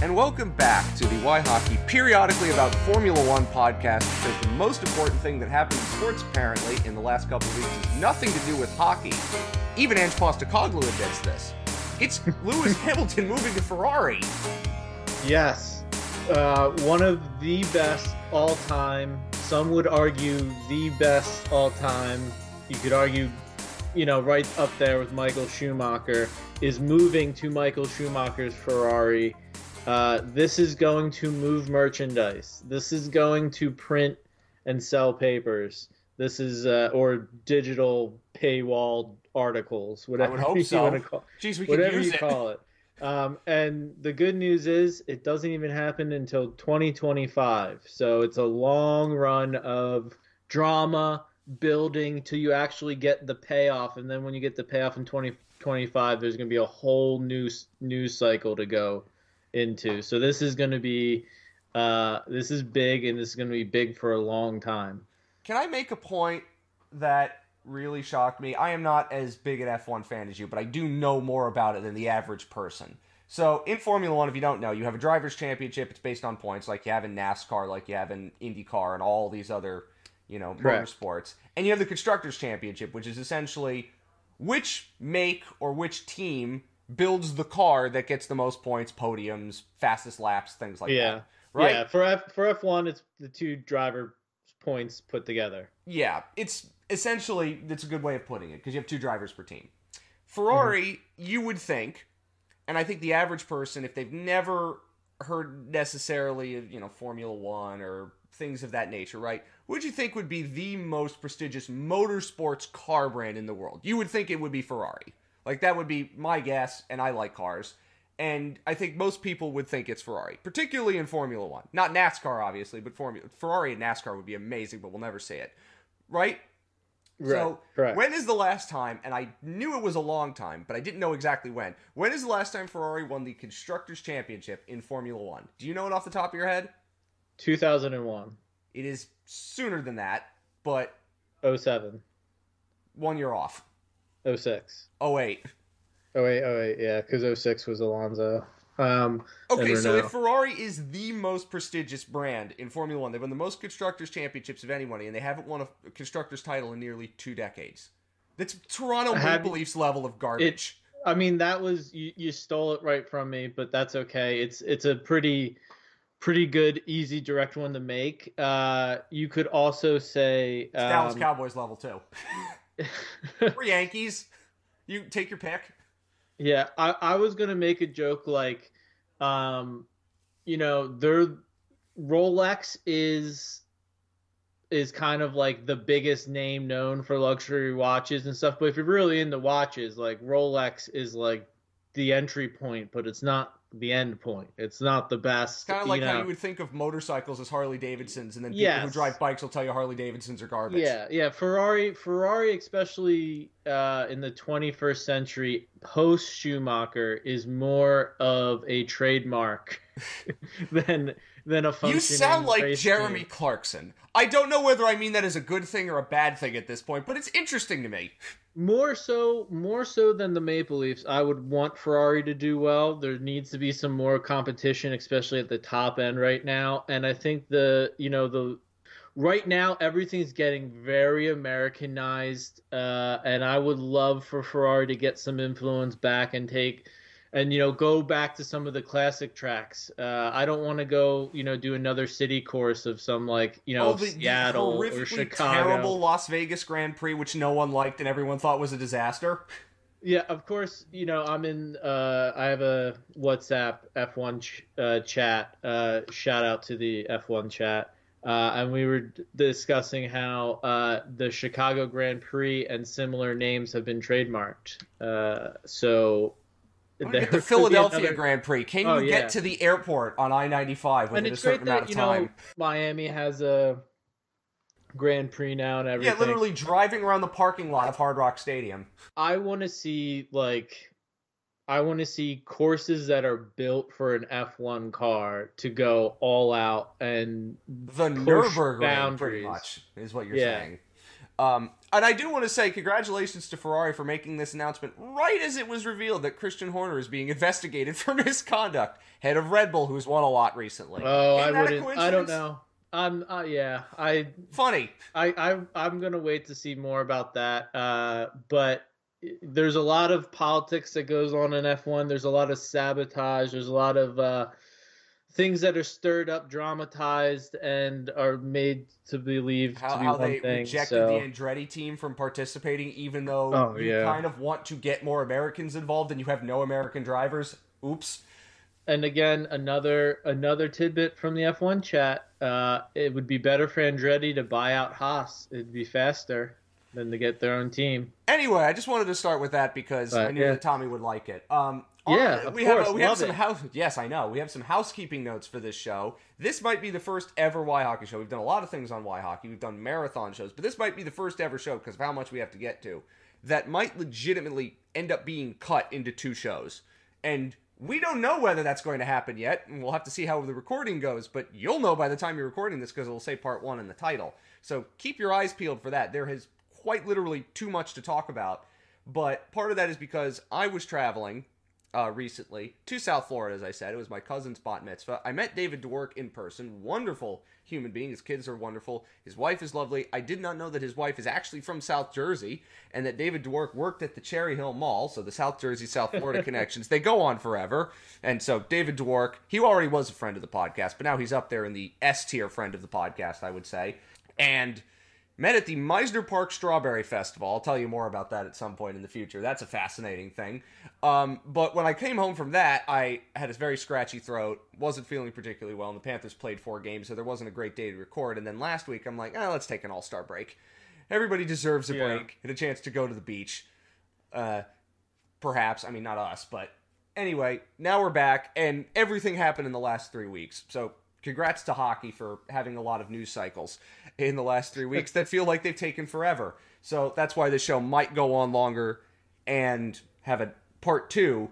and welcome back to the Why Hockey, periodically about Formula One podcast, because the most important thing that happened in sports, apparently, in the last couple of weeks is nothing to do with hockey. Even Ange Postecoglou admits this. It's Lewis Hamilton moving to Ferrari. Yes. Uh, one of the best all time. Some would argue the best all time. You could argue, you know, right up there with Michael Schumacher, is moving to Michael Schumacher's Ferrari. Uh, this is going to move merchandise. This is going to print and sell papers. This is uh, or digital paywall articles, whatever I would hope you so. want to call, Jeez, we whatever use you it. call it. Um, and the good news is it doesn't even happen until 2025. So it's a long run of drama building till you actually get the payoff. And then when you get the payoff in 2025, there's going to be a whole new news cycle to go into. So this is going to be uh, this is big, and this is going to be big for a long time. Can I make a point that really shocked me? I am not as big an F1 fan as you, but I do know more about it than the average person. So, in Formula One, if you don't know, you have a driver's championship. It's based on points, like you have in NASCAR, like you have in IndyCar, and all these other, you know, Correct. motorsports. And you have the constructors' championship, which is essentially which make or which team builds the car that gets the most points, podiums, fastest laps, things like yeah, that. Right? yeah. For F for F1, it's the two driver points put together. Yeah, it's essentially that's a good way of putting it because you have two drivers per team. Mm-hmm. Ferrari, you would think, and I think the average person, if they've never heard necessarily of you know Formula One or things of that nature, right? Would you think would be the most prestigious motorsports car brand in the world? You would think it would be Ferrari. Like that would be my guess, and I like cars. And I think most people would think it's Ferrari, particularly in Formula One. Not NASCAR, obviously, but Formula Ferrari and NASCAR would be amazing, but we'll never see it. Right? So, correct. when is the last time, and I knew it was a long time, but I didn't know exactly when. When is the last time Ferrari won the Constructors' Championship in Formula One? Do you know it off the top of your head? 2001, It is sooner than that, but 07, one year off. 06. Oh, wait. Oh wait, oh wait, yeah, because 06 was Alonso. Um, Okay, so if Ferrari is the most prestigious brand in Formula One, they've won the most constructors championships of anybody, and they haven't won a constructors title in nearly two decades. That's Toronto Maple Leafs level of garbage. I mean, that was you, you stole it right from me, but that's okay. It's it's a pretty pretty good, easy, direct one to make. Uh, you could also say It's Dallas um, Cowboys level too. or Yankees. You take your pick. Yeah, I, I was gonna make a joke like, um, you know, their Rolex is is kind of like the biggest name known for luxury watches and stuff. But if you're really into watches, like Rolex is like the entry point, but it's not the end point. It's not the best. It's kind of like you how you would think of motorcycles as Harley Davidsons, and then people who drive bikes will tell you Harley Davidsons are garbage. Yeah, yeah. Ferrari, Ferrari, especially uh, in the 21st century, post Schumacher, is more of a trademark than than a functioning. You sound like Jeremy. Clarkson. I don't know whether I mean that as a good thing or a bad thing at this point, but it's interesting to me. More so, more so than the Maple Leafs. I would want Ferrari to do well. There needs to be some more competition, especially at the top end right now. And I think the you know the right now everything's getting very Americanized, uh, and I would love for Ferrari to get some influence back and take. And you know, go back to some of the classic tracks. Uh, I don't want to go, you know, do another city course of some like, you know, oh, the, the Seattle or Chicago. terrible Las Vegas Grand Prix, which no one liked and everyone thought was a disaster. Yeah, of course. You know, I'm in. Uh, I have a WhatsApp F1 ch- uh, chat. Uh, shout out to the F1 chat. Uh, and we were d- discussing how uh, the Chicago Grand Prix and similar names have been trademarked. Uh, so there get the Philadelphia another- Grand Prix. Can Oh, you yeah. get to the airport on I ninety five within a it's certain great amount that of you time? know Miami has a Grand Prix now and everything. yeah, literally driving around the parking lot of Hard Rock Stadium. I want to see like I want to see courses that are built for an F1 car to go all out and The Nurburgring, pretty boundaries. much, is what you're Yeah. saying. Um, and I do want to say congratulations to Ferrari for making this announcement right as it was revealed that Christian Horner is being investigated for misconduct. Head of Red Bull, who's won a lot recently. Oh, Isn't I wouldn't. I don't know. I'm. Uh, yeah. I. Funny. I. I. I'm gonna wait to see more about that. Uh, but there's a lot of politics that goes on in F1. There's a lot of sabotage. There's a lot of uh, things that are stirred up, dramatized, and are made to believe How, to be how they thing. rejected so. the Andretti team from participating, even though Oh, you yeah. kind of want to get more Americans involved and you have no American drivers. Oops. And again, another another tidbit from the F1 chat. Uh, it would be better for Andretti to buy out Haas. It'd be faster than to get their own team. Anyway, I just wanted to start with that because I knew yeah. that Tommy would like it. Um, Yeah, we have course, we have some it. house. Yes, I know. We have some housekeeping notes for this show. This might be the first ever Why Hockey show. We've done a lot of things on Why Hockey. We've done marathon shows, but this might be the first ever show because of how much we have to get to. That might legitimately end up being cut into two shows, and we don't know whether that's going to happen yet. And we'll have to see how the recording goes. But you'll know by the time you're recording this because it'll say part one in the title. So keep your eyes peeled for that. There has quite literally too much to talk about. But part of that is because I was traveling uh, recently to South Florida, as I said. It was my cousin's bat mitzvah. I met David Dwork in person. Wonderful human being. His kids are wonderful. His wife is lovely. I did not know that his wife is actually from South Jersey and that David Dwork worked at the Cherry Hill Mall. So the South Jersey, South Florida connections, they go on forever. And so David Dwork, he already was a friend of the podcast, but now he's up there in the S tier friend of the podcast, I would say. And met at the Mizner Park Strawberry Festival. I'll tell you more about that at some point in the future. That's a fascinating thing. Um, but when I came home from that, I had a very scratchy throat, wasn't feeling particularly well, and the Panthers played four games, so there wasn't a great day to record. And then last week, I'm like, eh, let's take an all star break. Everybody deserves a Yeah. break and a chance to go to the beach. Uh, perhaps, I mean, not us, but anyway, now we're back, and everything happened in the last three weeks. So, congrats to hockey for having a lot of news cycles in the last three weeks that feel like they've taken forever. So, that's why the show might go on longer and have a part two,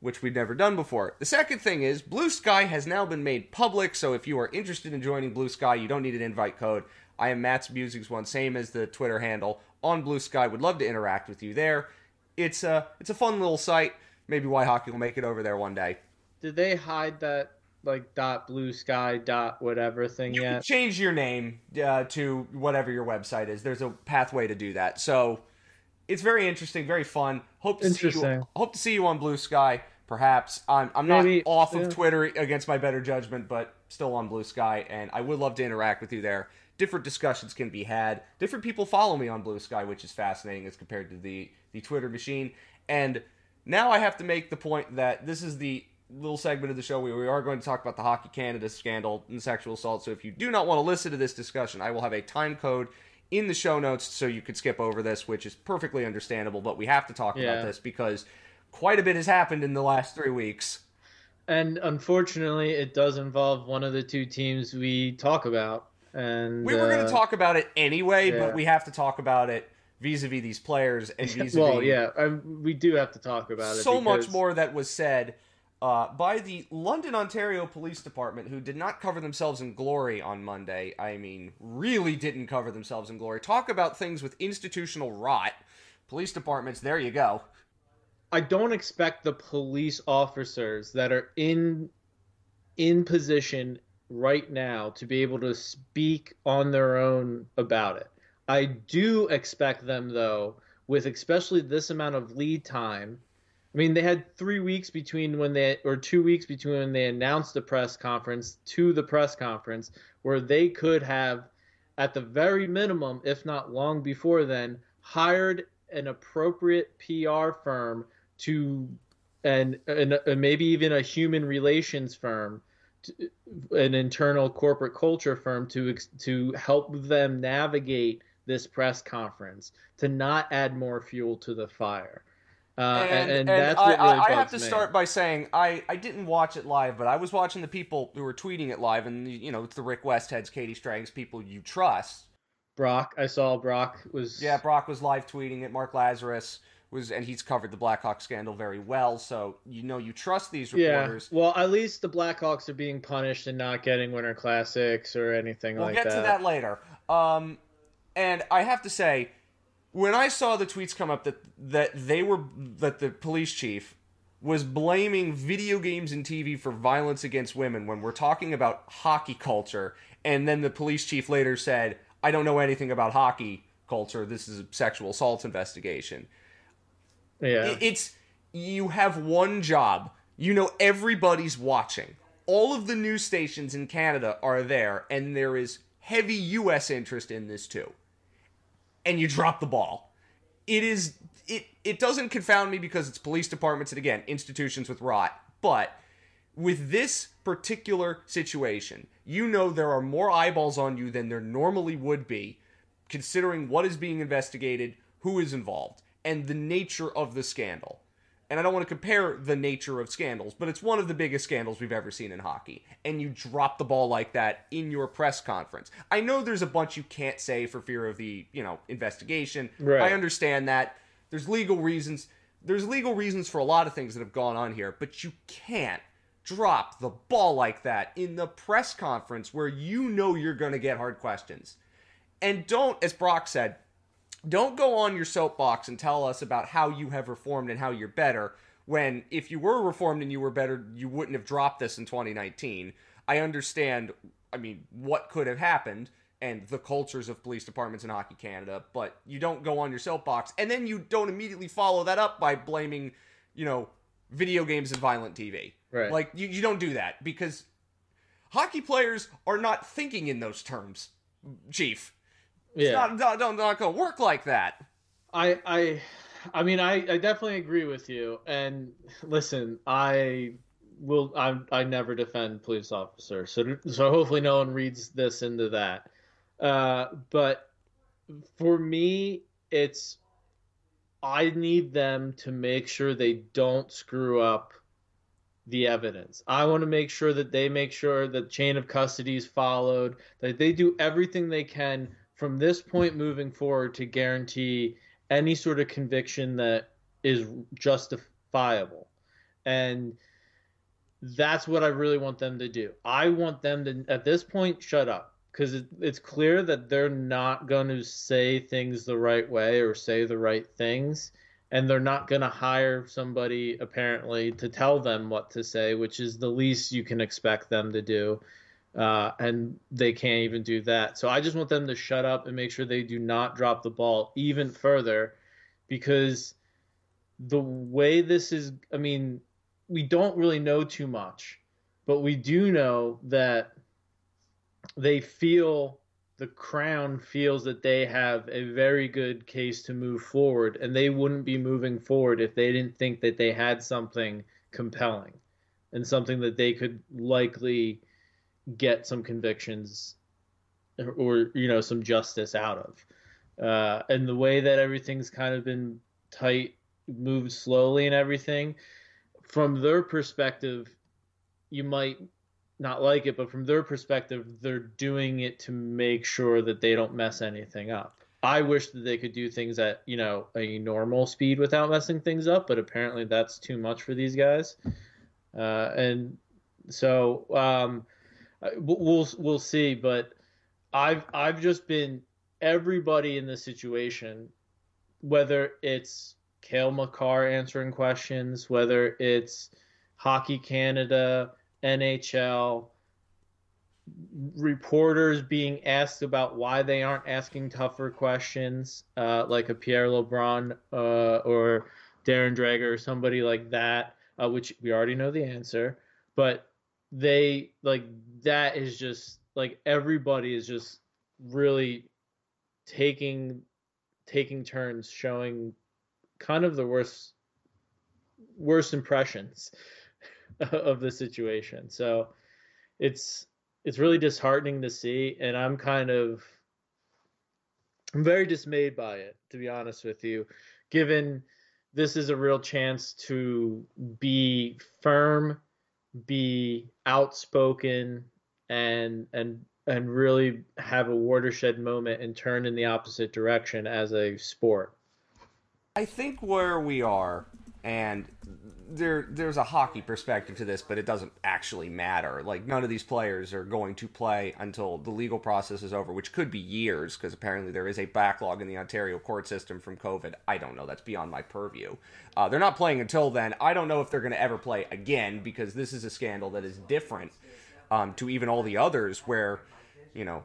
which we've never done before. The second thing is Blue Sky has now been made public, so if you are interested in joining Blue Sky, you don't need an invite code. I am Matt's Musings one, same as the Twitter handle on Blue Sky. Would love to interact with you there. It's a it's a fun little site. Maybe why Hockey will make it over there one day. Did they hide that like dot blue sky dot whatever thing You yet? change your name uh, to whatever your website is. There's a pathway to do that. So it's very interesting, very fun. Hope to see you. Hope to see you on Blue Sky. Perhaps I'm I'm not Maybe, off of yeah. Twitter against my better judgment, but still on Blue Sky, and I would love to interact with you there. Different discussions can be had. Different people follow me on Blue Sky, which is fascinating as compared to the the Twitter machine. And now I have to make the point that this is the little segment of the show where we are going to talk about the Hockey Canada scandal and sexual assault. So if you do not want to listen to this discussion, I will have a time code in the show notes so you could skip over this, which is perfectly understandable. But we have to talk Yeah. about this because quite a bit has happened in the last three weeks. And unfortunately, it does involve one of the two teams we talk about. And We were going uh, to talk about it anyway, yeah. but we have to talk about it vis-a-vis these players and vis-a-vis Well, yeah, um, we do have to talk about it. so much more that was said uh, by the London, Ontario Police Department, who did not cover themselves in glory on Monday. I mean, really didn't cover themselves in glory. Talk about things with institutional rot. Police departments, there you go. I don't expect the police officers that are in in position right now to be able to speak on their own about it. I do expect them though, with especially this amount of lead time. I mean, they had three weeks between when they, or two weeks between when they announced the press conference to the press conference, where they could have, at the very minimum, if not long before then, hired an appropriate PR firm to, and, and, and maybe even a human relations firm, to, an internal corporate culture firm to to help them navigate this press conference, to not add more fuel to the fire. Uh, and, and, that's I, really I, I have to me. start by saying I, I didn't watch it live, but I was watching the people who were tweeting it live, and you know it's the Rick Westheads, Katie Strangs, people you trust. Brock. I saw Brock was Yeah, Brock was live tweeting it. Mark Lazerus was, and he's covered the Blackhawks scandal very well. So you know you trust these reporters. yeah. Well, at least the Blackhawks are being punished and not getting Winter Classics or anything We'll like that. We'll get to that later. Um, And I have to say, when I saw the tweets come up that that they were that the police chief was blaming video games and TV for violence against women when we're talking about hockey culture, and then the police chief later said, "I don't know anything about hockey culture. This is a sexual assault investigation." Yeah. It's you have one job. You know everybody's watching. All of the news stations in Canada are there, and there is heavy U.S. interest in this too. And you drop the ball. It is it. It doesn't confound me because it's police departments and again institutions with rot. But with this particular situation, you know there are more eyeballs on you than there normally would be, considering what is being investigated, who is involved, and the nature of the scandal and I don't want to compare the nature of scandals, but it's one of the biggest scandals we've ever seen in hockey. And you drop the ball like that in your press conference. I know there's a bunch you can't say for fear of the, you know, investigation. Right. I understand that. There's legal reasons. There's legal reasons for a lot of things that have gone on here, but you can't drop the ball like that in the press conference where you know you're going to get hard questions. And don't, as Brock said, don't go on your soapbox and tell us about how you have reformed and how you're better when if you were reformed and you were better you wouldn't have dropped this in 2019 i understand i mean what could have happened and the cultures of police departments in hockey canada but you don't go on your soapbox and then you don't immediately follow that up by blaming you know video games and violent tv Right. like you, you don't do that because hockey players are not thinking in those terms chief yeah. not, not, not, not going to work like that. I I I mean I, I definitely agree with you. And listen, I will I I never defend police officers. So so hopefully no one reads this into that. Uh, but for me, it's I need them to make sure they don't screw up the evidence. I want to make sure that they make sure the chain of custody is followed, that they do everything they can from this point moving forward to guarantee any sort of conviction that is justifiable. And that's what I really want them to do. I want them to, at this point, shut up because it, it's clear that they're not going to say things the right way or say the right things. And they're not going to hire somebody, apparently, to tell them what to say, which is the least you can expect them to do uh, and they can't even do that. So I just want them to shut up and make sure they do not drop the ball even further, because the way this is, I mean, we don't really know too much, but we do know that they feel the crown feels that they have a very good case to move forward and they wouldn't be moving forward if they didn't think that they had something compelling and something that they could likely get some convictions or, you know some justice out of. Uh, and the way that everything's kind of been tight moved slowly and everything from their perspective you might not like it but from their perspective they're doing it to make sure that they don't mess anything up. I wish that they could do things at you know a normal speed without messing things up but apparently that's too much for these guys. Uh, and so um, we'll we'll see. But I've I've just been everybody in this situation, whether it's Cale Makar answering questions, whether it's Hockey Canada, NHL, reporters being asked about why they aren't asking tougher questions, uh, like a Pierre LeBrun uh, or Darren Dreger or somebody like that, uh, which we already know the answer. But they like that is just like everybody is just really taking taking turns showing kind of the worst worst impressions of the situation. So it's it's really disheartening to see and I'm kind of I'm very dismayed by it to be honest with you given this is a real chance to be firm be outspoken and and and really have a watershed moment and turn in the opposite direction as a sport. I think where we are and there there's a hockey perspective to this, but it doesn't actually matter. Like none of these players are going to play until the legal process is over, which could be years because apparently there is a backlog in the Ontario court system from COVID. I don't know. That's beyond my purview. Uh, they're not playing until then. I don't know if they're going to ever play again because this is a scandal that is different um, to even all the others where you know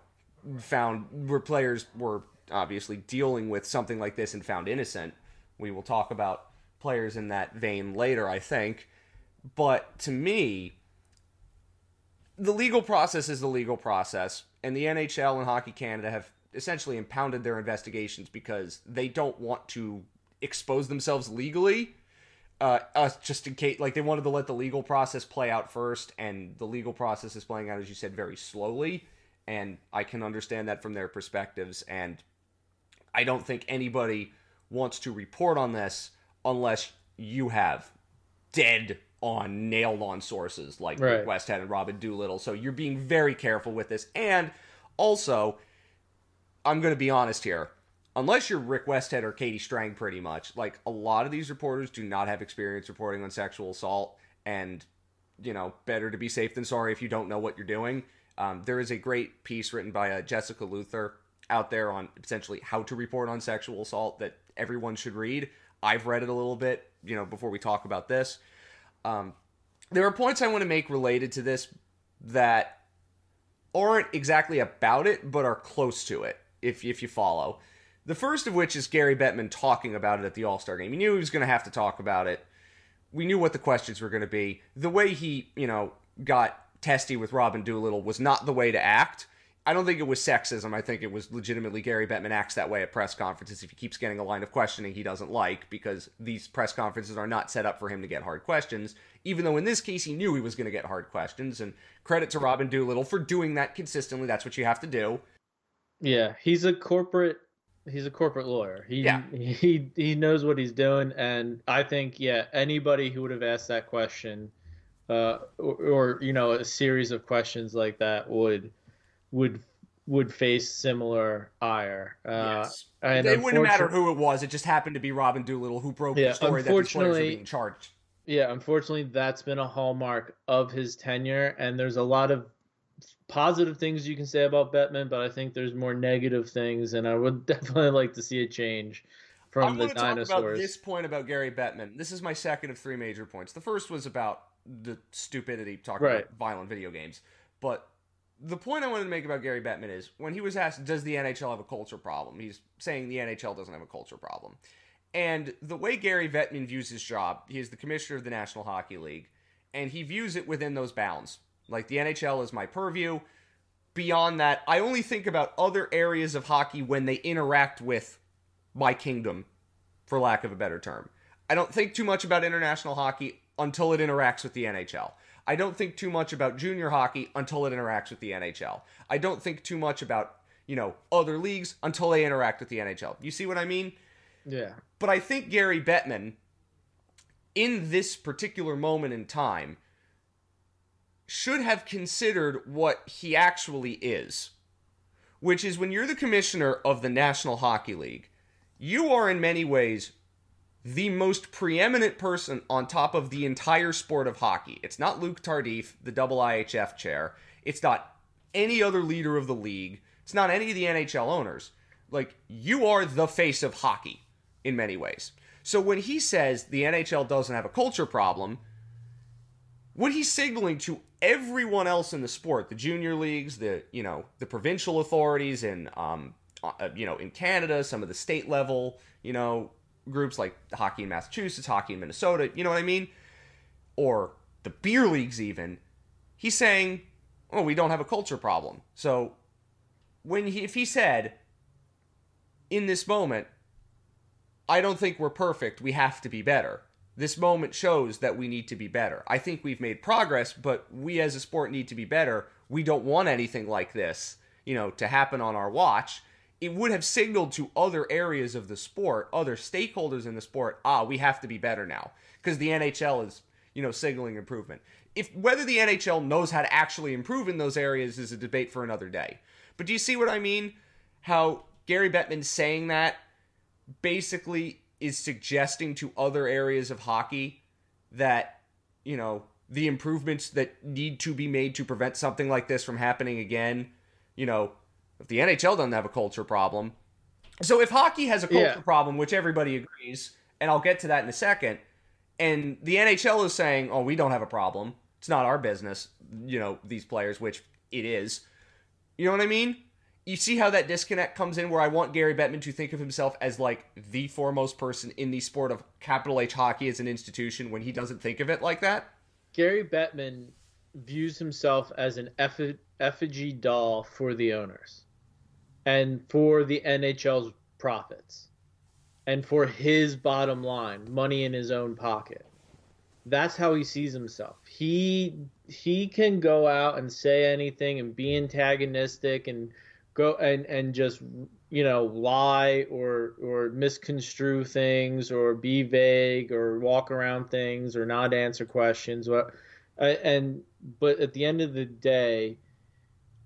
found where players were obviously dealing with something like this and found innocent. We will talk about players in that vein later, I think. But to me, the legal process is the legal process, and the NHL and Hockey Canada have essentially impounded their investigations because they don't want to expose themselves legally. Uh, just in case, like they wanted to let the legal process play out first, and the legal process is playing out, as you said, very slowly. And I can understand that from their perspectives. And I don't think anybody wants to report on this unless you have dead on nailed on sources like Right. Rick Westhead and Robin Doolittle. So you're being very careful with this. And also, I'm going to be honest here. Unless you're Rick Westhead or Katie Strang, pretty much, like a lot of these reporters do not have experience reporting on sexual assault. And, you know, better to be safe than sorry if you don't know what you're doing. Um, there is a great piece written by uh, Jessica Luther out there on essentially how to report on sexual assault that everyone should read. I've read it a little bit, you know, before we talk about this. Um, there are points I want to make related to this that aren't exactly about it, but are close to it, if, if you follow. The first of which is Gary Bettman talking about it at the All Star game. He knew he was going to have to talk about it. We knew what the questions were going to be. The way he, you know, got testy with Robin Doolittle was not the way to act. I don't think it was sexism. I think it was legitimately Gary Bettman acts that way at press conferences if he keeps getting a line of questioning he doesn't like because these press conferences are not set up for him to get hard questions. Even though in this case he knew he was going to get hard questions. And credit to Robin Doolittle for doing that consistently. That's what you have to do. Yeah, he's a corporate he's a corporate lawyer. He Yeah. he he knows what he's doing and I think yeah, anybody who would have asked that question uh or, or you know, a series of questions like that would would would face similar ire. Uh yes. and it wouldn't matter who it was. It just happened to be Robin Doolittle who broke Yeah, the story that these players were being charged. Yeah, unfortunately, that's been a hallmark of his tenure, and there's a lot of positive things you can say about Bettman, but I think there's more negative things, and I would definitely like to see a change I from the want to talk about dinosaurs. this point about Gary Bettman. This is my second of three major points. The first was about the stupidity talking Right. about violent video games, but the point I wanted to make about Gary Bettman is when he was asked, "Does the NHL have a culture problem?" He's saying the NHL doesn't have a culture problem. And the way Gary Bettman views his job, he is the commissioner of the National Hockey League, and he views it within those bounds. Like the NHL is my purview. Beyond that, I only think about other areas of hockey when they interact with my kingdom, for lack of a better term. I don't think too much about international hockey until it interacts with the NHL. I don't think too much about junior hockey until it interacts with the NHL. I don't think too much about, you know, other leagues until they interact with the NHL. You see what I mean? yeah, But I think Gary Bettman, in this particular moment in time, should have considered what he actually is. Which is when you're the commissioner of the National Hockey League, you are in many ways the most preeminent person on top of the entire sport of hockey. It's not Luc Tardif, the double IHF chair. It's not any other leader of the league. It's not any of the NHL owners. Like, you are the face of hockey in many ways. So when he says the NHL doesn't have a culture problem, what he's signaling to everyone else in the sport, the junior leagues, the you know the provincial authorities, and um, uh, you know in Canada, some of the state level you know groups like hockey in Massachusetts, hockey in Minnesota, you know what I mean, or the beer leagues even. He's saying, "Oh, we don't have a culture problem." So when he if he said in this moment I don't think we're perfect. We have to be better. This moment shows that we need to be better. I think we've made progress, but we as a sport need to be better. We don't want anything like this, you know, to happen on our watch. It would have signaled to other areas of the sport, other stakeholders in the sport, ah, we have to be better now because the NHL is, you know, signaling improvement. If whether the NHL knows how to actually improve in those areas is a debate for another day. But do you see what I mean? How Gary Bettman saying that basically is suggesting to other areas of hockey that, you know, the improvements that need to be made to prevent something like this from happening again, you know, if the NHL doesn't have a culture problem. So if hockey has a culture Yeah. problem, which everybody agrees, and I'll get to that in a second, and the NHL is saying, "Oh, we don't have a problem. It's not our business." You know, these players, which it is. You know what I mean? You see how that disconnect comes in where I want Gary Bettman to think of himself as like the foremost person in the sport of capital H hockey as an institution when he doesn't think of it like that? Gary Bettman views himself as an effigy doll for the owners and for the NHL's profits and for his bottom line, money in his own pocket. That's how he sees himself. He he can go out and say anything and be antagonistic and go and and just you know lie or or misconstrue things or be vague or walk around things or not answer questions what uh, and but at the end of the day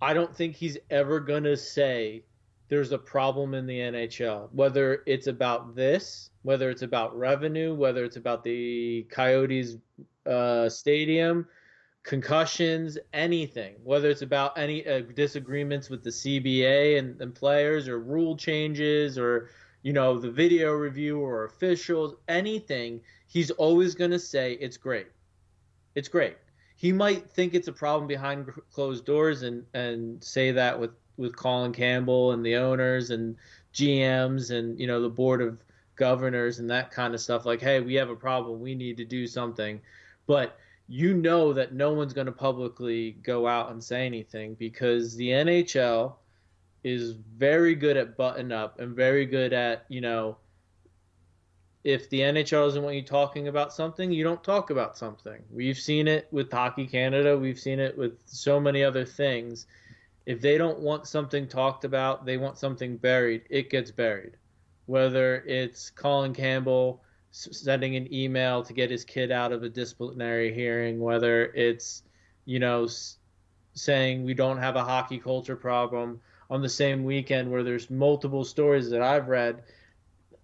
I don't think he's ever going to say there's a problem in the NHL whether it's about this whether it's about revenue whether it's about the Coyotes uh, stadium concussions, anything, whether it's about any uh, disagreements with the CBA and, and players or rule changes or, you know, the video review or officials, anything, he's always going to say it's great. It's great. He might think it's a problem behind closed doors and, and say that with, with Colin Campbell and the owners and GMs and, you know, the board of governors and that kind of stuff. Like, hey, we have a problem. We need to do something. But you know that no one's going to publicly go out and say anything because the NHL is very good at button up and very good at, you know, if the NHL doesn't want you talking about something, you don't talk about something. We've seen it with Hockey Canada, we've seen it with so many other things. If they don't want something talked about, they want something buried, it gets buried. Whether it's Colin Campbell sending an email to get his kid out of a disciplinary hearing, whether it's, you know, saying we don't have a hockey culture problem on the same weekend where there's multiple stories that I've read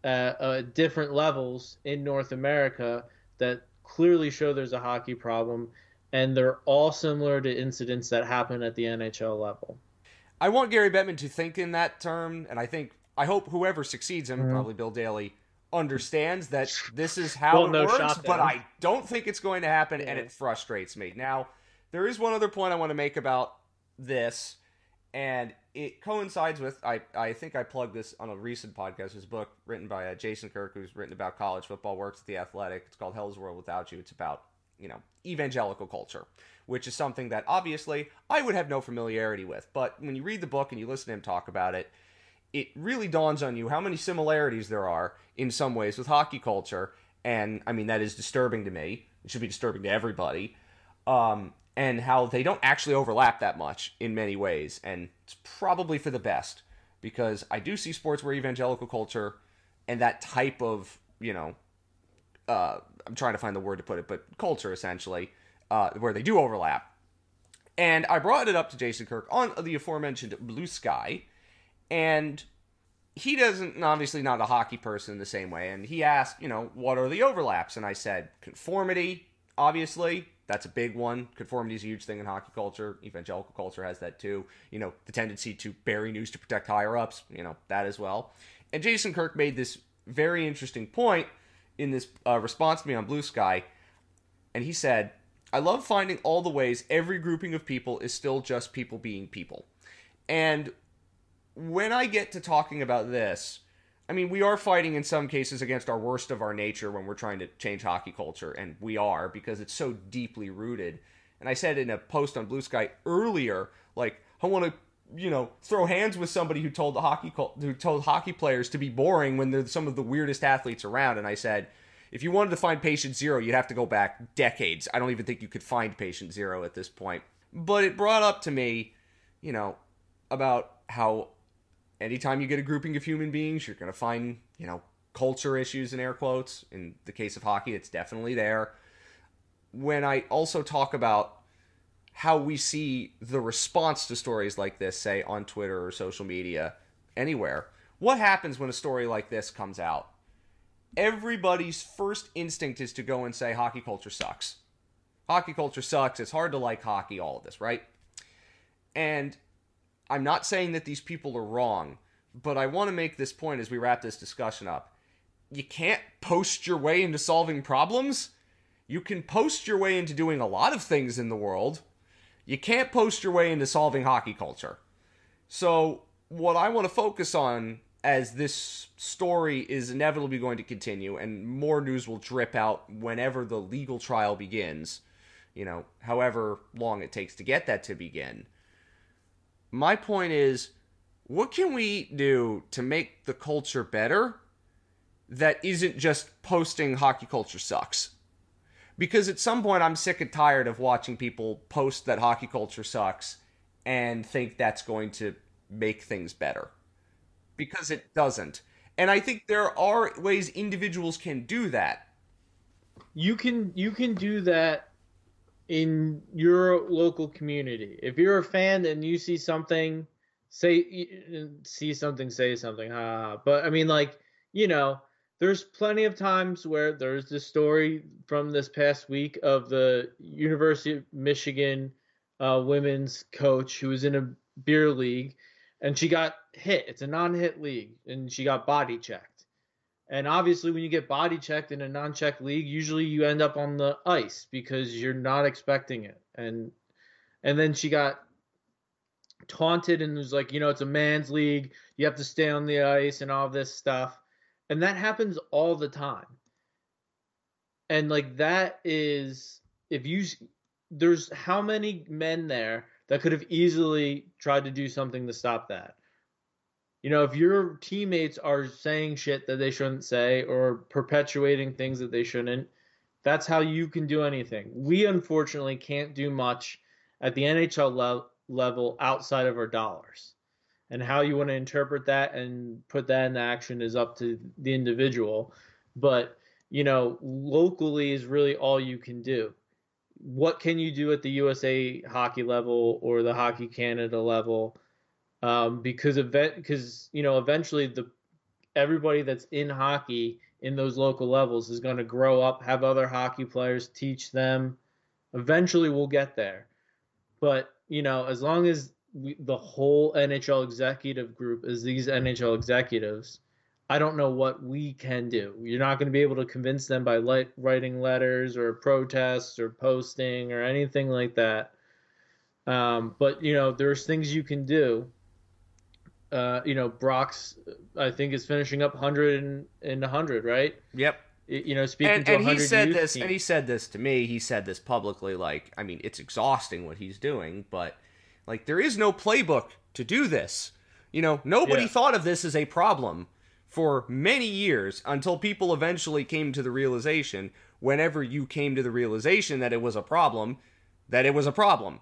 at uh, different levels in North America that clearly show there's a hockey problem, and they're all similar to incidents that happen at the NHL level. I want Gary Bettman to think in that term, and I think I hope whoever succeeds him, Mhm. probably Bill Daly, understands that this is how Well, it no works. But. I don't think it's going to happen, and it frustrates me. Now, there is one other point I want to make about this, and it coincides with I I think I plugged this on a recent podcast. His book written by uh, Jason Kirk, who's written about college football, works at the Athletic. It's called Hell's World Without You. It's about you know evangelical culture, which is something that obviously I would have no familiarity with. But when you read the book and you listen to him talk about it, it really dawns on you how many similarities there are in some ways with hockey culture. And I mean, that is disturbing to me. It should be disturbing to everybody. Um, and how they don't actually overlap that much in many ways. And it's probably for the best because I do see sports where evangelical culture and that type of, you know, uh, I'm trying to find the word to put it, but culture essentially, uh, where they do overlap. And I brought it up to Jason Kirk on the aforementioned Blue Sky, and he doesn't obviously not a hockey person in the same way. And he asked, you know, what are the overlaps? And I said conformity, obviously. That's a big one. Conformity is a huge thing in hockey culture. Evangelical culture has that too. You know, the tendency to bury news to protect higher ups, you know, that as well. And Jason Kirk made this very interesting point in this uh, response to me on Blue Sky. And he said, I love finding all the ways every grouping of people is still just people being people. And when I get to talking about this, I mean, we are fighting in some cases against our worst of our nature when we're trying to change hockey culture, and we are because it's so deeply rooted. And I said in a post on Blue Sky earlier, like I want to, you know, throw hands with somebody who told the hockey who told hockey players to be boring when they're some of the weirdest athletes around. And I said, if you wanted to find patient zero, you'd have to go back decades. I don't even think you could find patient zero at this point. But it brought up to me, you know, about how anytime you get a grouping of human beings, you're going to find, you know, culture issues in air quotes. In the case of hockey, it's definitely there. When I also talk about how we see the response to stories like this, say on Twitter or social media, anywhere, what happens when a story like this comes out? everybody's first instinct is to go and say hockey culture sucks. Hockey culture sucks. It's hard to like hockey, all of this, right? And I'm not saying that these people are wrong, but I want to make this point as we wrap this discussion up. You can't post your way into solving problems. You can post your way into doing a lot of things in the world. You can't post your way into solving hockey culture. So, what I want to focus on as this story is inevitably going to continue and more news will drip out whenever the legal trial begins, you know, however long it takes to get that to begin. My point is what can we do to make the culture better that isn't just posting hockey culture sucks? Because at some point I'm sick and tired of watching people post that hockey culture sucks and think that's going to make things better because it doesn't. And I think there are ways individuals can do that. You can you can do that in your local community. If you're a fan and you see something, say see something, say something. Ha. But I mean, like you know, there's plenty of times where there's this story from this past week of the University of Michigan uh, women's coach who was in a beer league and she got hit. It's a non-hit league, and she got body checked. And obviously, when you get body checked in a non-check league, usually you end up on the ice because you're not expecting it. And and then she got taunted and was like, you know, it's a man's league. You have to stay on the ice and all this stuff. And that happens all the time. And like that is if you there's how many men there that could have easily tried to do something to stop that. You know, if your teammates are saying shit that they shouldn't say or perpetuating things that they shouldn't, that's how you can do anything. We unfortunately can't do much at the NHL le- level outside of our dollars. And how you want to interpret that and put that in action is up to the individual. But, you know, locally is really all you can do what can you do at the USA hockey level or the Hockey Canada level? Um, because event because you know eventually the everybody that's in hockey in those local levels is going to grow up, have other hockey players teach them. Eventually, we'll get there. But you know, as long as we, the whole NHL executive group is these NHL executives, I don't know what we can do. You're not going to be able to convince them by light, writing letters or protests or posting or anything like that. Um, but you know, there's things you can do. Uh, you know, Brock's, I think, is finishing up 100 and, and 100, right? Yep. You know, speaking and, to and he said this, and he said this to me. He said this publicly. Like, I mean, it's exhausting what he's doing, but like, there is no playbook to do this. You know, nobody Yeah. thought of this as a problem for many years until people eventually came to the realization. Whenever you came to the realization that it was a problem, that it was a problem.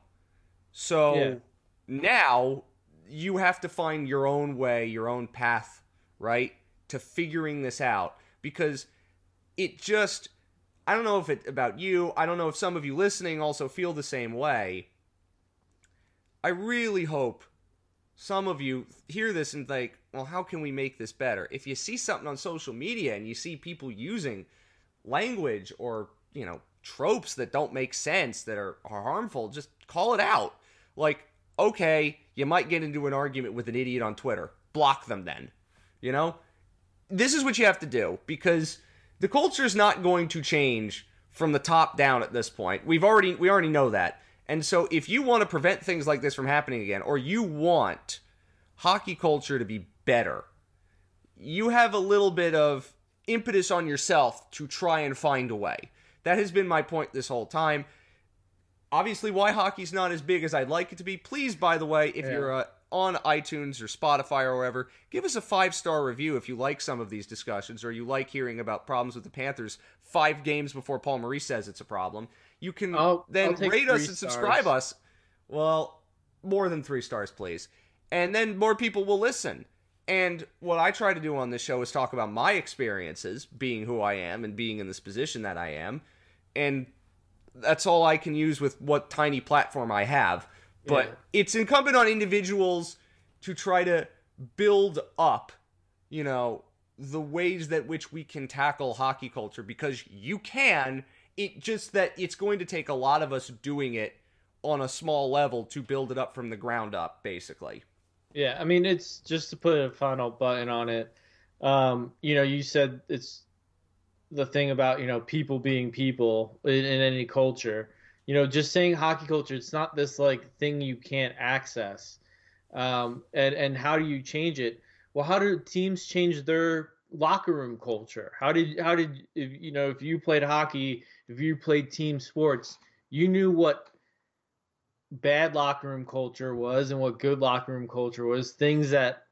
So Yeah. now you have to find your own way, your own path, right, to figuring this out because it just I don't know if it about you, I don't know if some of you listening also feel the same way. I really hope some of you hear this and think, well, how can we make this better? If you see something on social media and you see people using language or, you know, tropes that don't make sense, that are, are harmful, just call it out. Like, okay, you might get into an argument with an idiot on Twitter. Block them then. You know? This is what you have to do because the culture is not going to change from the top down at this point. We've already we already know that. And so if you want to prevent things like this from happening again or you want hockey culture to be better, you have a little bit of impetus on yourself to try and find a way. That has been my point this whole time. Obviously, why hockey's not as big as I'd like it to be. Please, by the way, if Yeah. you're uh, on iTunes or Spotify or wherever, give us a five star review if you like some of these discussions or you like hearing about problems with the Panthers five games before Paul Maurice says it's a problem. You can I'll- then I'll rate us and subscribe stars. us. Well, more than three stars, please. And then more people will listen. And what I try to do on this show is talk about my experiences, being who I am and being in this position that I am. And that's all I can use with what tiny platform I have. But Yeah. it's incumbent on individuals to try to build up, you know, the ways that which we can tackle hockey culture because you can. It just that it's going to take a lot of us doing it on a small level to build it up from the ground up, basically. Yeah, I mean, it's just to put a final button on it. Um, you know, you said it's the thing about you know people being people in, in any culture. You know, just saying hockey culture, it's not this like thing you can't access. Um, and and how do you change it? Well, how do teams change their locker room culture? How did how did if, you know if you played hockey, if you played team sports, you knew what bad locker room culture was and what good locker room culture was. Things that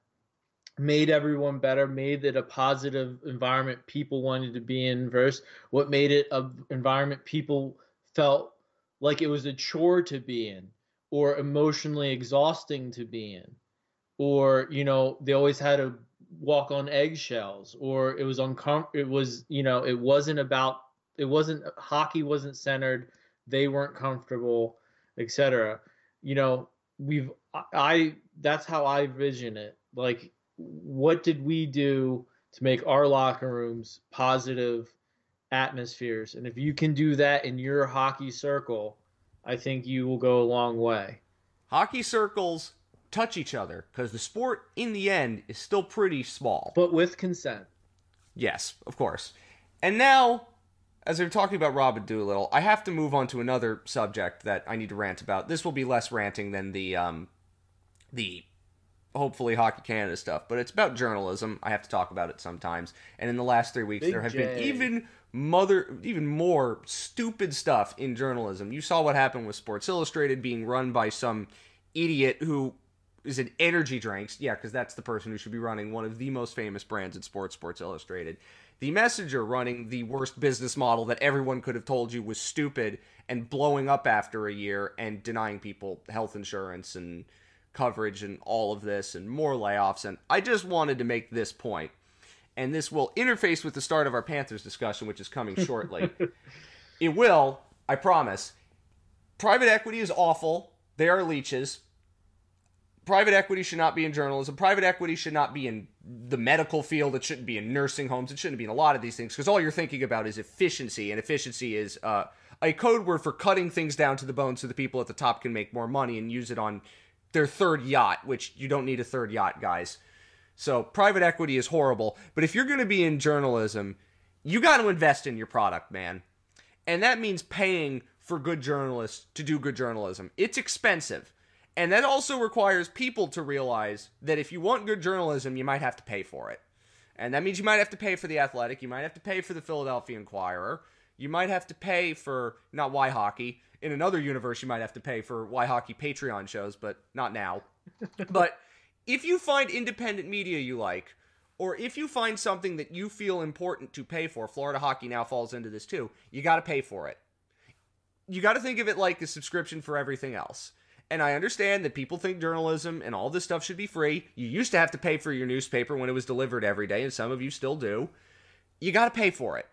made everyone better, made it a positive environment people wanted to be in. Versus what made it a environment people felt like it was a chore to be in or emotionally exhausting to be in or you know they always had to walk on eggshells or it was uncom it was you know it wasn't about it wasn't hockey wasn't centered they weren't comfortable etc you know we've i that's how i vision it like what did we do to make our locker rooms positive atmospheres and if you can do that in your hockey circle i think you will go a long way hockey circles touch each other because the sport in the end is still pretty small. But with consent. Yes, of course. And now, as we're talking about Robin Doolittle, I have to move on to another subject that I need to rant about. This will be less ranting than the um the hopefully Hockey Canada stuff, but it's about journalism. I have to talk about it sometimes. And in the last three weeks, Big there have J. been even mother, even more stupid stuff in journalism. You saw what happened with Sports Illustrated being run by some idiot who is it energy drinks? Yeah, because that's the person who should be running one of the most famous brands in sports, Sports Illustrated. The Messenger running the worst business model that everyone could have told you was stupid and blowing up after a year and denying people health insurance and coverage and all of this and more layoffs. And I just wanted to make this point, and this will interface with the start of our Panthers discussion, which is coming shortly. it will, I promise. Private equity is awful. They are leeches private equity should not be in journalism. Private equity should not be in the medical field. It shouldn't be in nursing homes. It shouldn't be in a lot of these things because all you're thinking about is efficiency, and efficiency is uh, a code word for cutting things down to the bone so the people at the top can make more money and use it on their third yacht, which you don't need a third yacht, guys. So private equity is horrible. But if you're going to be in journalism, you got to invest in your product, man. And that means paying for good journalists to do good journalism. It's expensive. And that also requires people to realize that if you want good journalism, you might have to pay for it. And that means you might have to pay for the Athletic, you might have to pay for the Philadelphia Inquirer, you might have to pay for not Why Hockey. In another universe, you might have to pay for Why Hockey Patreon shows, but not now. but if you find independent media you like, or if you find something that you feel important to pay for, Florida Hockey now falls into this too, you got to pay for it. You got to think of it like a subscription for everything else. And I understand that people think journalism and all this stuff should be free. You used to have to pay for your newspaper when it was delivered every day, and some of you still do. You got to pay for it.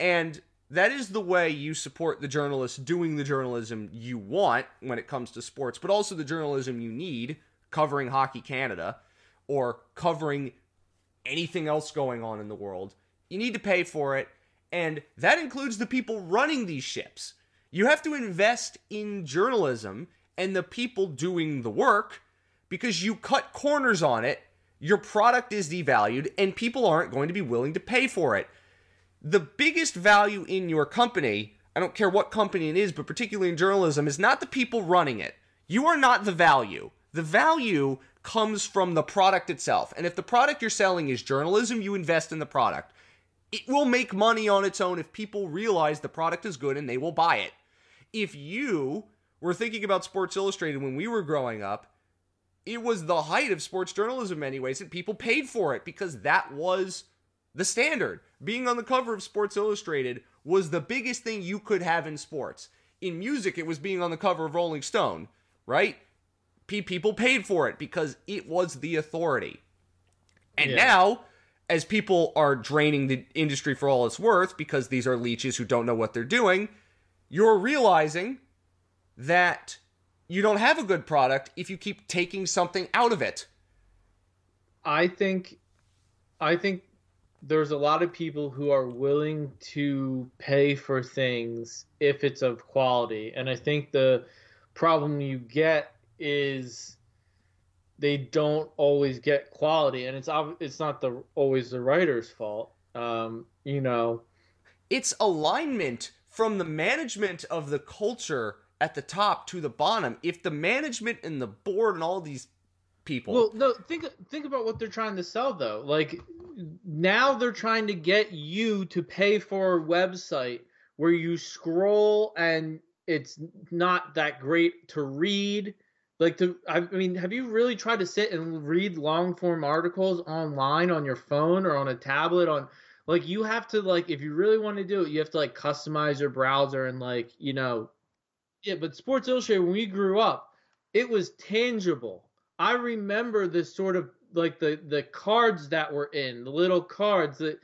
And that is the way you support the journalists doing the journalism you want when it comes to sports, but also the journalism you need covering Hockey Canada or covering anything else going on in the world. You need to pay for it, and that includes the people running these ships. You have to invest in journalism and the people doing the work because you cut corners on it, your product is devalued, and people aren't going to be willing to pay for it. The biggest value in your company, I don't care what company it is, but particularly in journalism, is not the people running it. You are not the value. The value comes from the product itself. And if the product you're selling is journalism, you invest in the product. It will make money on its own if people realize the product is good and they will buy it. If you were thinking about Sports Illustrated when we were growing up, it was the height of sports journalism in many ways, and people paid for it because that was the standard. Being on the cover of Sports Illustrated was the biggest thing you could have in sports. In music, it was being on the cover of Rolling Stone, right? People paid for it because it was the authority. And Yeah. now, as people are draining the industry for all it's worth because these are leeches who don't know what they're doing, you're realizing that you don't have a good product if you keep taking something out of it. I think, I think there's a lot of people who are willing to pay for things if it's of quality. And I think the problem you get is they don't always get quality and it's it's not the always the writer's fault. Um, you know, it's alignment from the management of the culture at the top to the bottom. If the management and the board and all these people Well, no, think think about what they're trying to sell though. Like now they're trying to get you to pay for a website where you scroll and it's not that great to read. Like to, I mean, have you really tried to sit and read long form articles online on your phone or on a tablet? On like you have to like if you really want to do it, you have to like customize your browser and like you know, yeah. But Sports Illustrated, when we grew up, it was tangible. I remember this sort of like the the cards that were in the little cards that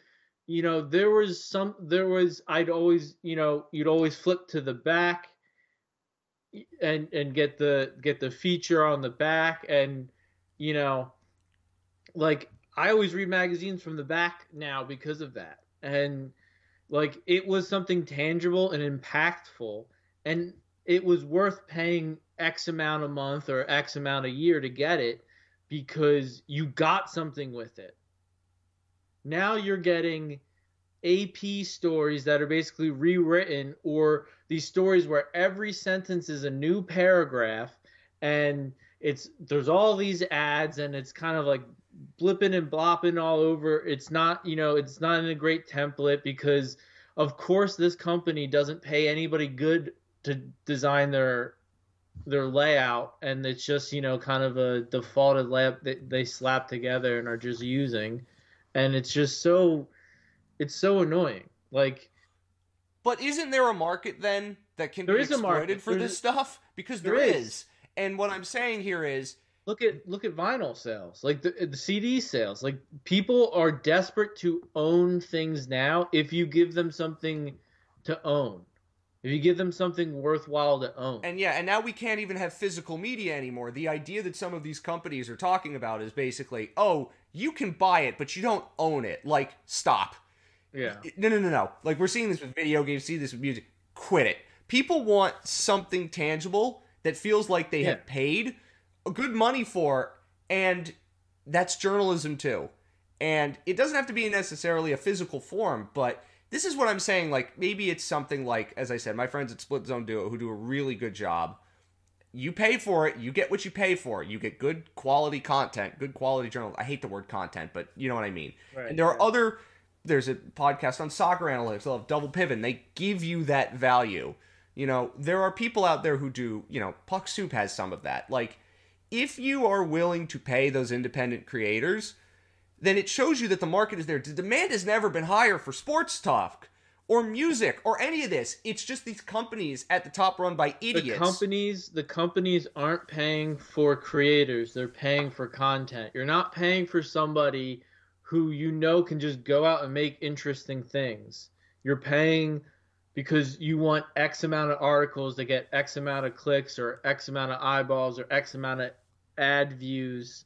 you know there was some there was I'd always you know you'd always flip to the back and and get the get the feature on the back and you know like I always read magazines from the back now because of that and like it was something tangible and impactful and it was worth paying x amount a month or x amount a year to get it because you got something with it. Now you're getting AP stories that are basically rewritten, or these stories where every sentence is a new paragraph, and it's there's all these ads, and it's kind of like blipping and blopping all over. It's not, you know, it's not in a great template because, of course, this company doesn't pay anybody good to design their their layout and it's just you know kind of a defaulted layout that they slap together and are just using. And it's just so it's so annoying. Like but isn't there a market then that can be exploited for There's this stuff? Because there, there is. is. and what i'm saying here is look at look at vinyl sales. Like the, the cd sales. Like people are desperate to own things now if you give them something to own if you give them something worthwhile to own. And yeah, and now we can't even have physical media anymore. The idea that some of these companies are talking about is basically, oh, you can buy it, but you don't own it. Like, stop. Yeah. No, no, no, no. Like, we're seeing this with video games, see this with music. Quit it. People want something tangible that feels like they yeah. have paid a good money for, and that's journalism too. And it doesn't have to be necessarily a physical form, but this is what I'm saying. Like maybe it's something like, as I said, my friends at Split Zone Duo who do a really good job. You pay for it, you get what you pay for. You get good quality content, good quality journal. I hate the word content, but you know what I mean. Right, and there are other. There's a podcast on soccer analytics. They'll have Double Pivot. They give you that value. You know, there are people out there who do. You know, Puck Soup has some of that. Like, if you are willing to pay those independent creators then it shows you that the market is there. The demand has never been higher for sports talk or music or any of this. It's just these companies at the top run by idiots. The companies, the companies aren't paying for creators; they're paying for content. You're not paying for somebody who you know can just go out and make interesting things. You're paying because you want X amount of articles to get X amount of clicks or X amount of eyeballs or X amount of ad views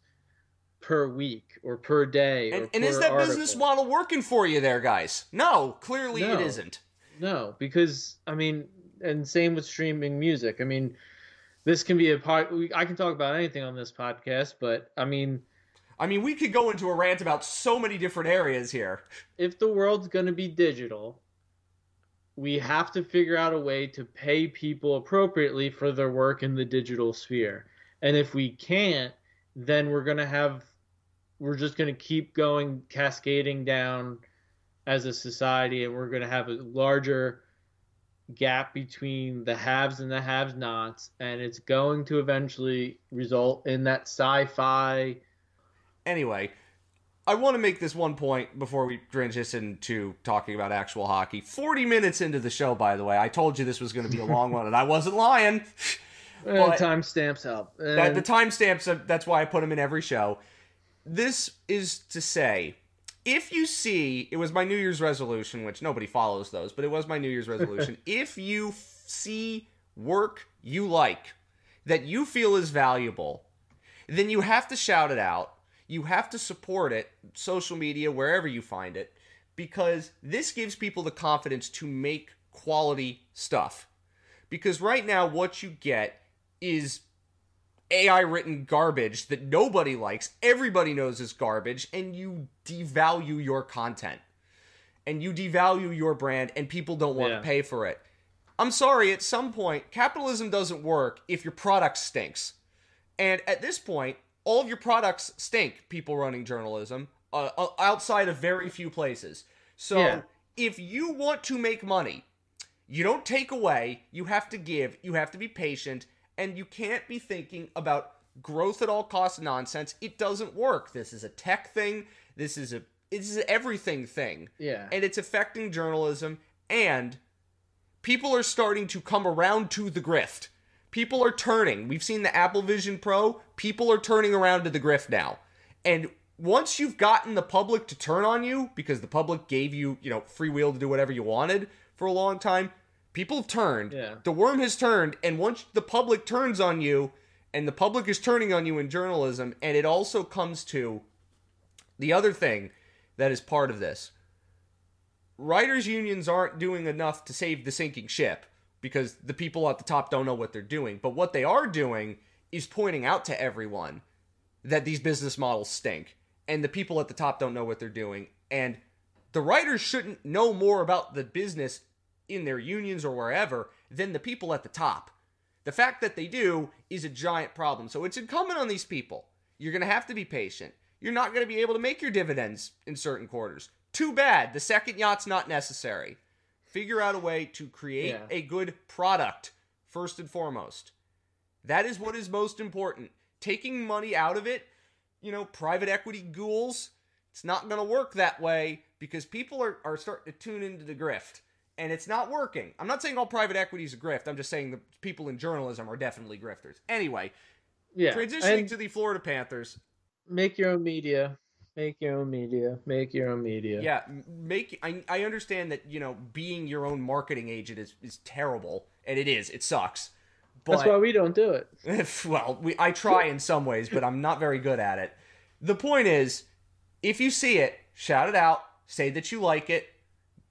per week or per day. And, and is that article. business model working for you there, guys? No, clearly no, it isn't. No, because I mean, and same with streaming music. I mean, this can be a part. I can talk about anything on this podcast, but I mean, I mean, we could go into a rant about so many different areas here. If the world's going to be digital, we have to figure out a way to pay people appropriately for their work in the digital sphere. And if we can't, then we're going to have we're just going to keep going cascading down as a society and we're going to have a larger gap between the haves and the have nots and it's going to eventually result in that sci-fi. Anyway i want to make this one point before we transition to talking about actual hockey. 40 minutes into the show by the way i told you this was going to be a long one and i wasn't lying. But timestamps help and... the timestamps uh, that's why i put them in every show this is to say, if you see, it was my New Year's resolution, which nobody follows those, but it was my New Year's resolution. if you f- see work you like that you feel is valuable, then you have to shout it out. You have to support it, social media, wherever you find it. because this gives people the confidence to make quality stuff. Because right now, what you get is AI written garbage that nobody likes, everybody knows is garbage, and you devalue your content. And you devalue your brand, and people don't want Yeah. to pay for it. I'm sorry, at some point, capitalism doesn't work if your product stinks. And at this point, all of your products stink, people running journalism, uh, uh, outside of very few places. So Yeah. if you want to make money, you don't take away, you have to give, you have to be patient, and you can't be thinking about growth at all costs nonsense. It doesn't work. This is a tech thing, this is a this is an everything thing. Yeah. And it's affecting journalism and people are starting to come around to the grift. People are turning. We've seen the Apple Vision Pro. People are turning around to the grift now. And once you've gotten the public to turn on you because the public gave you, you know, free will to do whatever you wanted for a long time, people have turned. Yeah. The worm has turned and once the public turns on you and the public is turning on you in journalism and it also comes to the other thing that is part of this writers unions aren't doing enough to save the sinking ship because the people at the top don't know what they're doing but what they are doing is pointing out to everyone that these business models stink and the people at the top don't know what they're doing and the writers shouldn't know more about the business in their unions or wherever than the people at the top. The fact that they do is a giant problem. So it's incumbent on these people. You're going to have to be patient. You're not going to be able to make your dividends in certain quarters. Too bad. The second yacht's not necessary. Figure out a way to create Yeah. a good product first and foremost. That is what is most important. Taking money out of it you know private equity ghouls it's not going to work that way because people are, are starting to tune into the grift and it's not working i'm not saying all private equity is a grift i'm just saying the people in journalism are definitely grifters anyway yeah. transitioning to the florida panthers make your own media. Make your own media. Make your own media. Yeah, make I, I understand that you know being your own marketing agent is, is terrible, and it is. It sucks. But That's why we don't do it. well, we I try in some ways, but I'm not very good at it. The point is, if you see it, shout it out, say that you like it,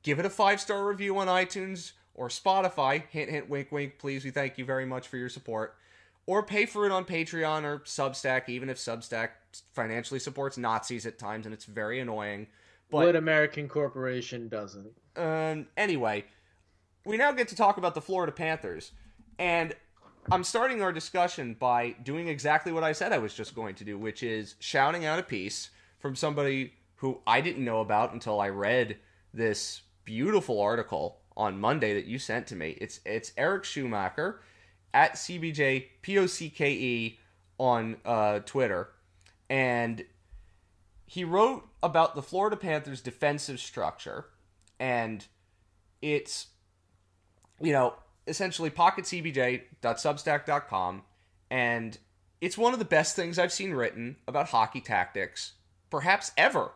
give it a five star review on iTunes or Spotify. Hint, hint, wink, wink. Please, we thank you very much for your support. Or pay for it on Patreon or Substack, even if Substack financially supports Nazis at times, and it's very annoying. But what American corporation doesn't? um, anyway, we now get to talk about the Florida Panthers. And I'm starting our discussion by doing exactly what I said I was just going to do, which is shouting out a piece from somebody who I didn't know about until I read this beautiful article on Monday that you sent to me. It's it's Eric Schumacher at CBJ POCKE E on uh, Twitter. And he wrote about the Florida Panthers' defensive structure, and it's, you know, essentially pocketcbj.substack.com, and it's one of the best things I've seen written about hockey tactics, perhaps ever.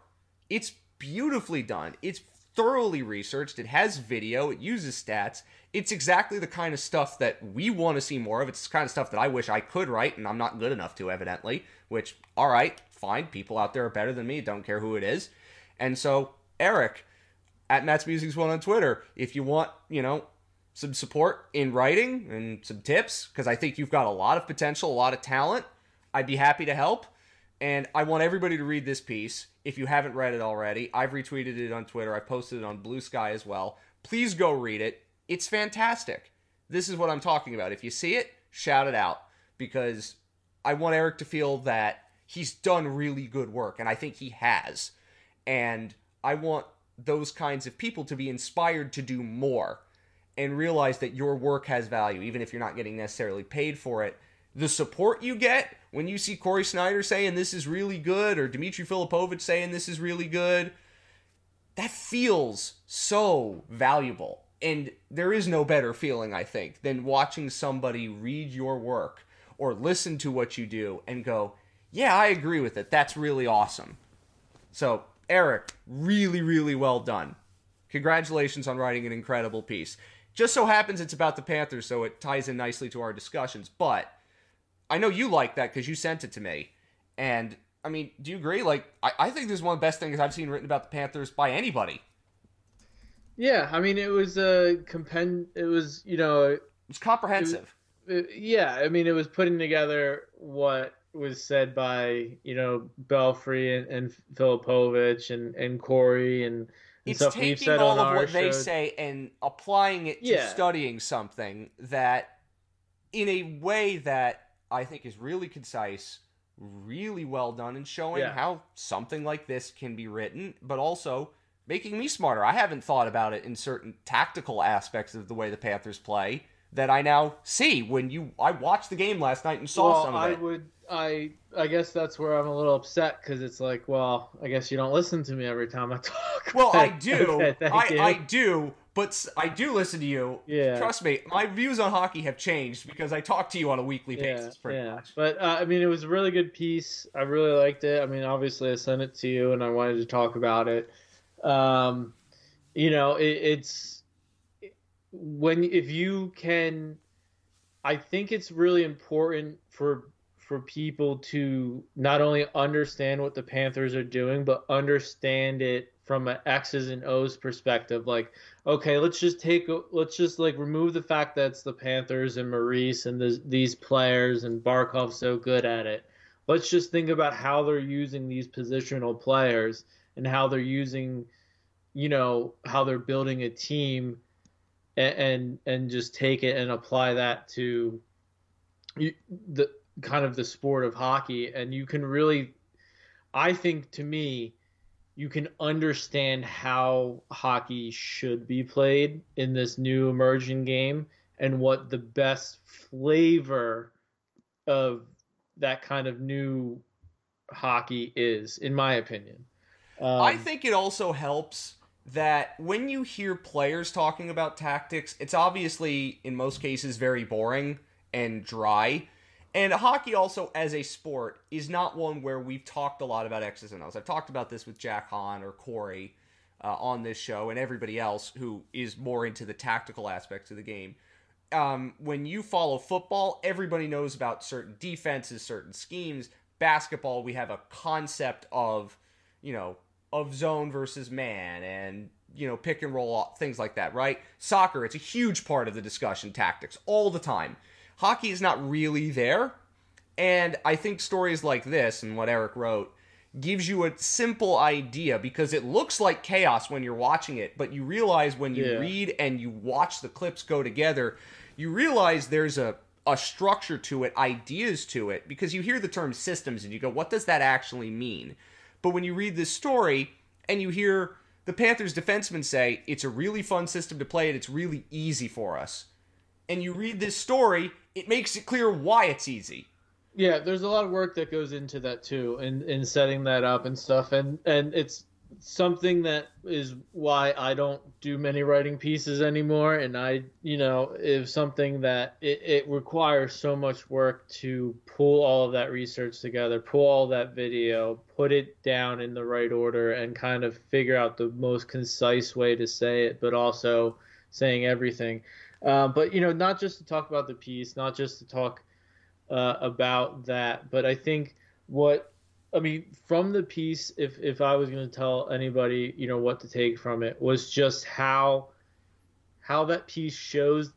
It's beautifully done. It's thoroughly researched. It has video. It uses stats. It's exactly the kind of stuff that we want to see more of. It's the kind of stuff that I wish I could write, and I'm not good enough to, evidently. Which, all right, fine. People out there are better than me. Don't care who it is. And so, Eric, at Matt's Musings One on Twitter, if you want, you know, some support in writing and some tips, because I think you've got a lot of potential, a lot of talent, I'd be happy to help. And I want everybody to read this piece. If you haven't read it already, I've retweeted it on Twitter. I posted it on Blue Sky as well. Please go read it. It's fantastic. This is what I'm talking about. If you see it, shout it out because I want Eric to feel that he's done really good work, and I think he has. And I want those kinds of people to be inspired to do more and realize that your work has value, even if you're not getting necessarily paid for it. The support you get when you see Corey Sznajder saying this is really good, or Dimitri Filipovic saying this is really good, that feels so valuable. And there is no better feeling, I think, than watching somebody read your work or listen to what you do and go, yeah, I agree with it. That's really awesome. So, Eric, really, really well done. Congratulations on writing an incredible piece. Just so happens it's about the Panthers, so it ties in nicely to our discussions. But I know you like that because you sent it to me. And I mean, do you agree? Like, I, I think this is one of the best things I've seen written about the Panthers by anybody Yeah, I mean, it was uh, a compend. It was you know, It was comprehensive. it- yeah. I mean, it was putting together what was said by you know Belfry and, and Filipovic and and Corey and, and it's stuff we've taking said all on of what they say and applying it to Yeah. studying something that in a way that i think is really concise really well done and showing Yeah. how something like this can be written but also making me smarter i haven't thought about it in certain tactical aspects of the way the panthers play that i now see when you i watched the game last night and saw well, some of I it would. I I guess that's where I'm a little upset because it's like, well, I guess you don't listen to me every time I talk. well i do okay, I. I do but I do listen to you yeah. Trust me, my views on hockey have changed because I talk to you on a weekly yeah, basis, pretty yeah. much. But uh, I mean, it was a really good piece. I really liked it. I mean, obviously, I sent it to you, and I wanted to talk about it. Um, you know, it, it's when if you can, I think it's really important for for people to not only understand what the Panthers are doing, but understand it from an X's and O's perspective. Like, okay, let's just take, let's just like remove the fact that it's the Panthers and Maurice and the, these players and Barkov's so good at it. Let's just think about how they're using these positional players and how they're using, you know, how they're building a team, and and, and just take it and apply that to the kind of the sport of hockey, and you can really, I think, to me you can understand how hockey should be played in this new emerging game and what the best flavor of that kind of new hockey is, in my opinion. Um, I think it also helps that when you hear players talking about tactics, it's obviously, in most cases, very boring and dry. And hockey, also as a sport, is not one where we've talked a lot about X's and O's. I've talked about this with Jack Han or Corey uh, on this show and everybody else who is more into the tactical aspects of the game. Um, when you follow football, everybody knows about certain defenses, certain schemes. Basketball, we have a concept of, you know, of zone versus man and, you know, pick and roll, things like that, right? Soccer, it's a huge part of the discussion, tactics, all the time. Hockey is not really there. And I think stories like this and what Eric wrote gives you a simple idea because it looks like chaos when you're watching it, but you realize when you Yeah. read and you watch the clips go together, you realize there's a a structure to it, ideas to it, because you hear the term systems and you go, what does that actually mean? But when you read this story and you hear the Panthers defensemen say, it's a really fun system to play and it's really easy for us, and you read this story, it makes it clear why it's easy. Yeah, there's a lot of work that goes into that too, in in setting that up and stuff, and and it's something that is why I don't do many writing pieces anymore, and I, you know, is something that it, it requires so much work to pull all of that research together, pull all that video, put it down in the right order, and kind of figure out the most concise way to say it, but also saying everything. Uh, but you know, not just to talk about the piece, not just to talk uh, about that. But I think what I mean from the piece, if if I was going to tell anybody, you know, what to take from it, was just how how that piece shows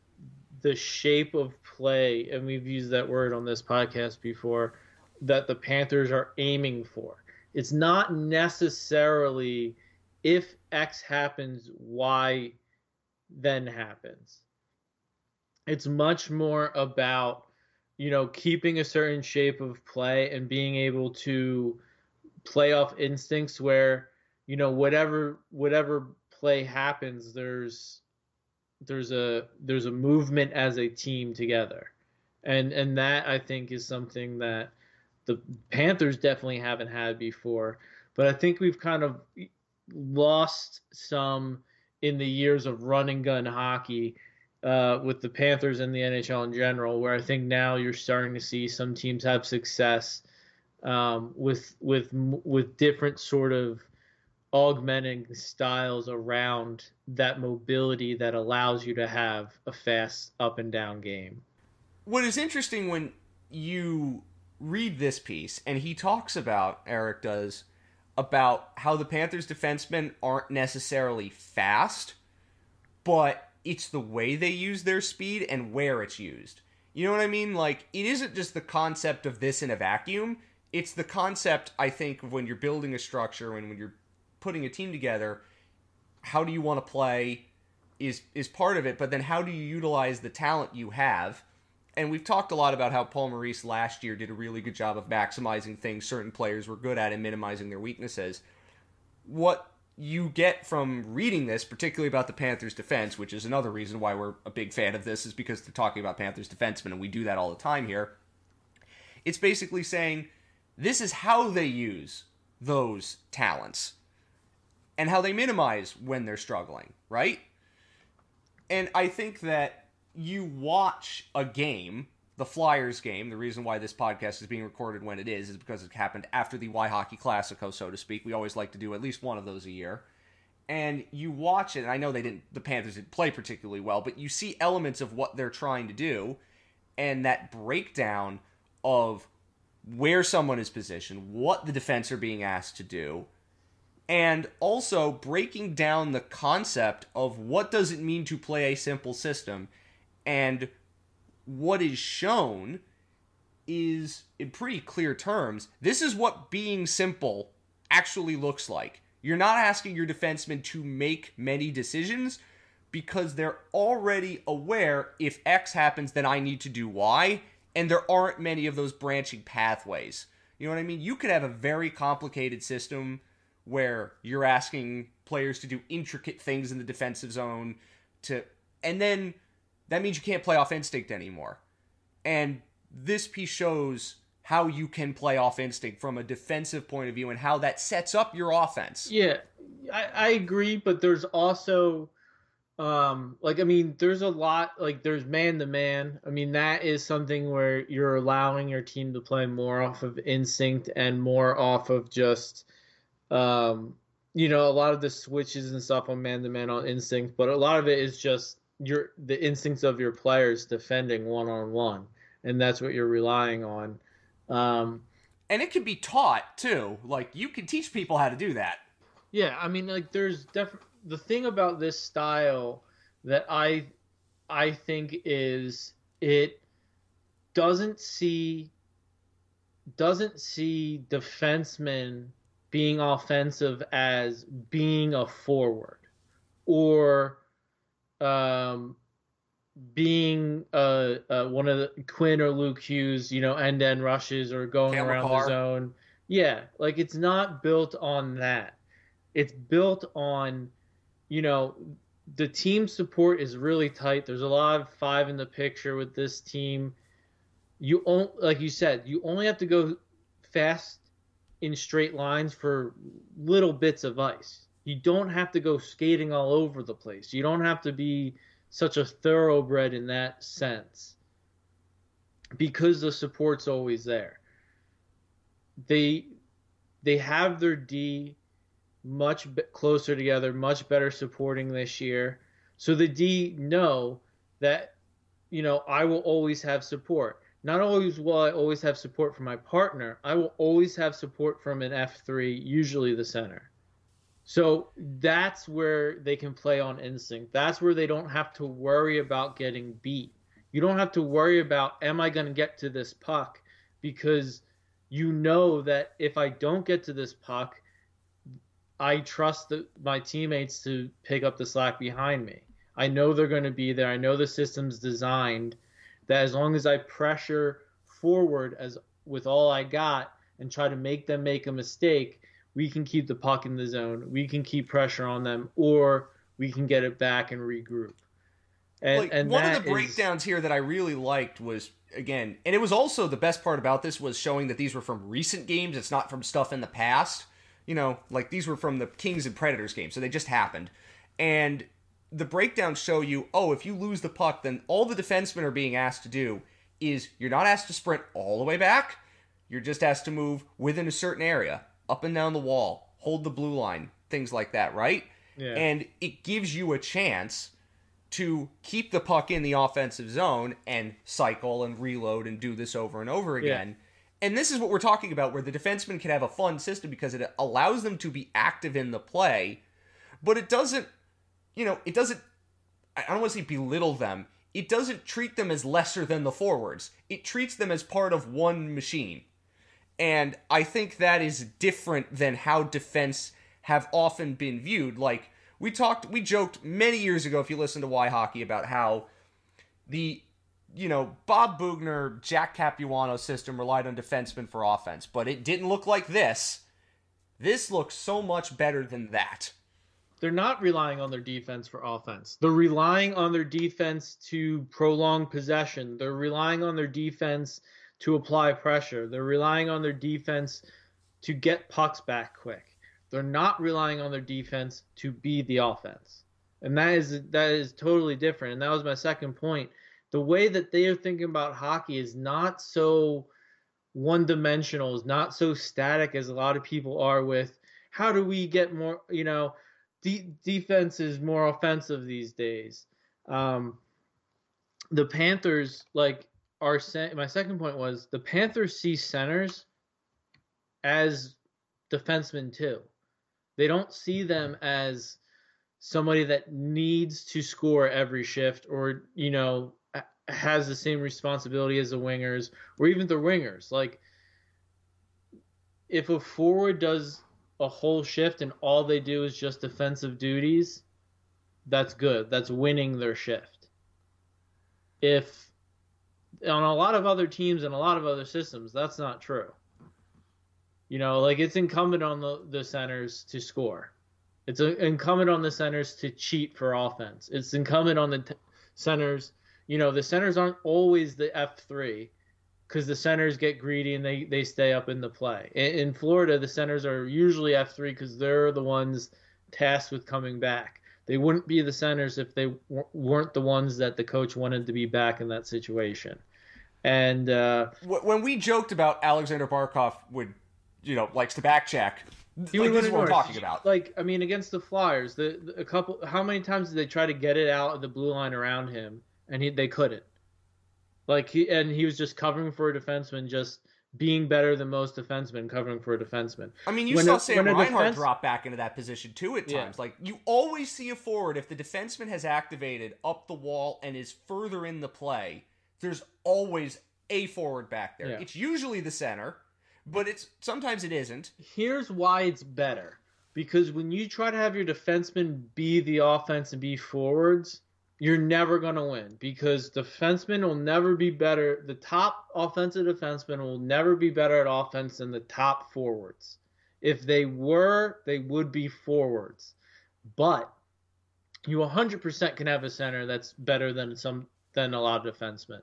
the shape of play, and we've used that word on this podcast before, that the Panthers are aiming for. It's not necessarily if X happens, Y then happens. It's much more about you know, keeping a certain shape of play and being able to play off instincts where, you know, whatever whatever play happens, there's there's a there's a movement as a team together. And and that I think is something that the Panthers definitely haven't had before. But I think we've kind of lost some in the years of run and gun hockey uh, with the Panthers and the NHL in general, where I think now you're starting to see some teams have success um, with with with different sort of augmenting styles around that mobility that allows you to have a fast up and down game. What is interesting when you read this piece, and he talks about Eric does about how the Panthers defensemen aren't necessarily fast but it's the way they use their speed and where it's used. You know what I mean? Like, it isn't just the concept of this in a vacuum. It's the concept, I think, of when you're building a structure and when you're putting a team together, how do you want to play is is part of it, but then how do you utilize the talent you have? And we've talked a lot about how Paul Maurice last year did a really good job of maximizing things certain players were good at and minimizing their weaknesses. What you get from reading this, particularly about the Panthers defense, which is another reason why we're a big fan of this, is because they're talking about Panthers defensemen, and we do that all the time here. It's basically saying this is how they use those talents and how they minimize when they're struggling, right? And I think that you watch a game, the Flyers game, the reason why this podcast is being recorded when it is, is because it happened after the Why Hockey Classico, so to speak. We always like to do at least one of those a year. And you watch it, and I know they didn't, the Panthers didn't play particularly well, but you see elements of what they're trying to do, and that breakdown of where someone is positioned, what the defense are being asked to do, and also breaking down the concept of what does it mean to play a simple system and what is shown is in pretty clear terms this is what being simple actually looks like. You're not asking your defensemen to make many decisions because they're already aware if x happens then i need to do y and there aren't many of those branching pathways. You know what i mean? You could have a very complicated system where you're asking players to do intricate things in the defensive zone to and then that means you can't play off instinct anymore. And this piece shows how you can play off instinct from a defensive point of view and how that sets up your offense. Yeah, I, I agree, but there's also um like I mean there's a lot like there's man to man. I mean that is something where you're allowing your team to play more off of instinct and more off of just um, you know, a lot of the switches and stuff on man to man on instinct, but a lot of it is just your the instincts of your players defending one on one, and that's what you're relying on. Um, and it can be taught too. Like you can teach people how to do that. Yeah, I mean, like there's definitely the thing about this style that I I think is it doesn't see doesn't see defensemen being offensive as being a forward or um, being uh, uh, one of the Quinn or Luke Hughes, you know, end end rushes or going Campbell around Carr. the zone. Yeah, like it's not built on that. It's built on, you know, the team support is really tight. There's a lot of five in the picture with this team. You only, like you said, you only have to go fast in straight lines for little bits of ice. You don't have to go skating all over the place. You don't have to be such a thoroughbred in that sense because the support's always there. They they have their D much closer together, much better supporting this year. So the D know that you know I will always have support not always will I always have support from my partner, I will always have support from an F3, usually the center. So that's where they can play on instinct. That's where they don't have to worry about getting beat. You don't have to worry about, am I going to get to this puck? Because you know that if I don't get to this puck, I trust the, my teammates to pick up the slack behind me. I know they're going to be there. I know the system's designed – that as long as I pressure forward as with all I got and try to make them make a mistake, we can keep the puck in the zone. We can keep pressure on them, or we can get it back and regroup. And, like, and one of the breakdowns is... here that I really liked was again, and it was also the best part about this was showing that these were from recent games. It's not from stuff in the past. You know, like these were from the Kings and Predators game, so they just happened. And the breakdowns show you, oh, if you lose the puck, then all the defensemen are being asked to do is you're not asked to sprint all the way back. You're just asked to move within a certain area, up and down the wall, hold the blue line, things like that, right? Yeah. And it gives you a chance to keep the puck in the offensive zone and cycle and reload and do this over and over again. Yeah. And this is what we're talking about, where the defenseman can have a fun system because it allows them to be active in the play, but it doesn't you know, it doesn't I don't want to say belittle them. It doesn't treat them as lesser than the forwards. It treats them as part of one machine. And I think that is different than how defense have often been viewed. Like we talked, we joked many years ago, if you listen to Why Hockey, about how the you know Bob Boughner, Jack Capuano system relied on defensemen for offense, but it didn't look like this. This looks so much better than that. They're not relying on their defense for offense. They're relying on their defense to prolong possession. They're relying on their defense to apply pressure. They're relying on their defense to get pucks back quick. They're not relying on their defense to be the offense. And that is that is totally different. And that was my second point. The way that they are thinking about hockey is not so one dimensional, is not so static as a lot of people are with how do we get more, you know, de- defense is more offensive these days. Um, the Panthers, like, are my second point was the Panthers see centers as defensemen too. They don't see them as somebody that needs to score every shift or you know has the same responsibility as the wingers or even the wingers. Like if a forward does a whole shift and all they do is just defensive duties, that's good. That's winning their shift. If on a lot of other teams and a lot of other systems, that's not true. You know, like it's incumbent on the, the centers to score. It's incumbent on the centers to cheat for offense. It's incumbent on the t- centers. You know, the centers aren't always the F3 because the centers get greedy and they, they stay up in the play. In, in Florida, the centers are usually F3 because they're the ones tasked with coming back. They wouldn't be the centers if they w- weren't the ones that the coach wanted to be back in that situation. And uh, when we joked about Aleksander Barkov would, you know, likes to backcheck. he like, this is what we're talking about. Like, I mean, against the Flyers, the, the, a couple, how many times did they try to get it out of the blue line around him, and he they couldn't. Like he and he was just covering for a defenseman, just being better than most defensemen covering for a defenseman. I mean, you when saw a, Sam Reinhart defense... drop back into that position too at times. Yeah. Like you always see a forward if the defenseman has activated up the wall and is further in the play. There's always a forward back there. Yeah. It's usually the center, but it's sometimes it isn't. Here's why it's better. Because when you try to have your defenseman be the offense and be forwards, you're never going to win because defensemen will never be better. The top offensive defenseman will never be better at offense than the top forwards. If they were, they would be forwards. But you 100% can have a center that's better than some than a lot of defensemen.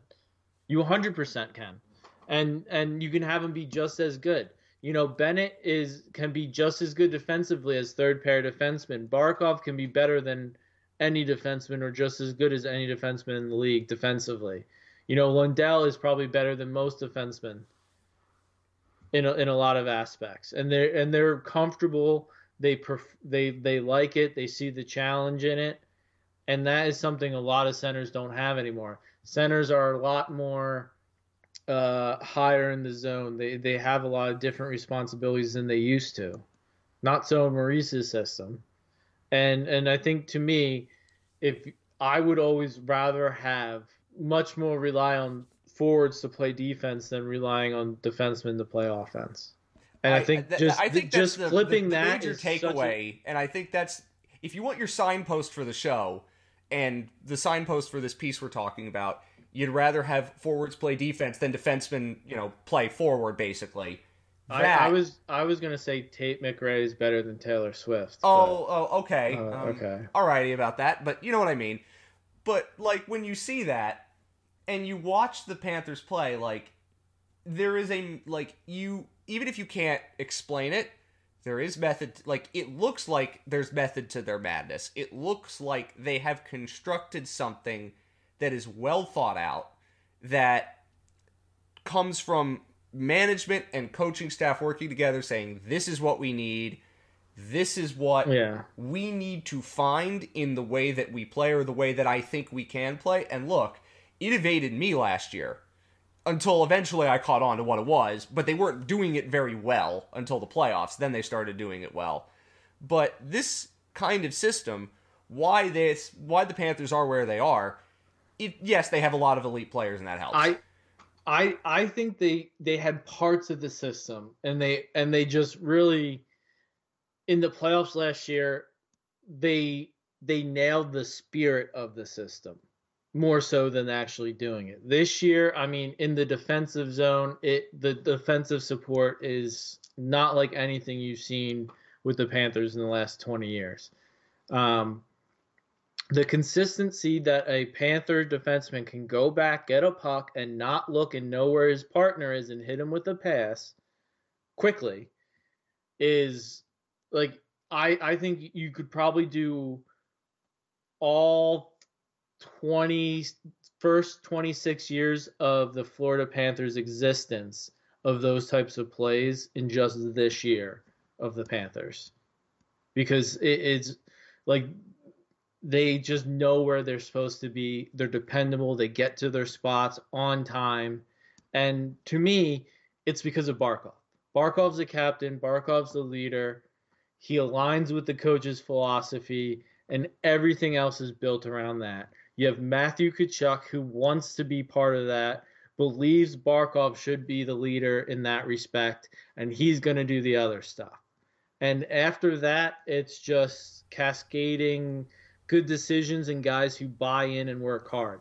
You 100% can, and and you can have him be just as good. You know, Bennett is can be just as good defensively as third pair defenseman. Barkov can be better than any defenseman or just as good as any defenseman in the league defensively. You know, Lundell is probably better than most defensemen in a, in a lot of aspects, and they're and they're comfortable. They pref- they they like it. They see the challenge in it, and that is something a lot of centers don't have anymore centers are a lot more uh, higher in the zone. They they have a lot of different responsibilities than they used to. Not so in Maurice's system, and and I think to me, if I would always rather have much more rely on forwards to play defense than relying on defensemen to play offense. And I, I think th- just I think just the, flipping the, the that major takeaway, a... and I think that's if you want your signpost for the show, and the signpost for this piece we're talking about, you'd rather have forwards play defense than defensemen, you know, play forward basically. That, I, I, was I was gonna say Tate McRae is better than Taylor Swift. Oh, oh, okay, uh, um, okay, alrighty about that, but you know what I mean. But like when you see that and you watch the Panthers play, like there is a like you even if you can't explain it, there is method like it looks like there's method to their madness. It looks like they have constructed something that is well thought out that comes from management and coaching staff working together saying this is what we need. This is what yeah. we need to find in the way that we play or the way that I think we can play. And look it evaded me last year until eventually I caught on to what it was, but they weren't doing it very well until the playoffs. Then they started doing it well. But this kind of system why this why the Panthers are where they are. It, yes, they have a lot of elite players, and that helps. I I I think they they had parts of the system and they and they just really in the playoffs last year they they nailed the spirit of the system more so than actually doing it. This year, I mean, in the defensive zone, it the defensive support is not like anything you've seen with the Panthers in the last 20 years. Um, the consistency that a Panther defenseman can go back, get a puck, and not look and know where his partner is and hit him with a pass quickly is like I I think you could probably do all 20 first 26 years of the Florida Panthers existence of those types of plays in just this year of the Panthers because it, it's like they just know where they're supposed to be. They're dependable. They get to their spots on time. And to me, it's because of Barkov. Barkov's the captain, Barkov's the leader. He aligns with the coach's philosophy, and everything else is built around that. You have Matthew Tkachuk, who wants to be part of that, believes Barkov should be the leader in that respect, and he's going to do the other stuff. And after that, it's just cascading good decisions and guys who buy in and work hard.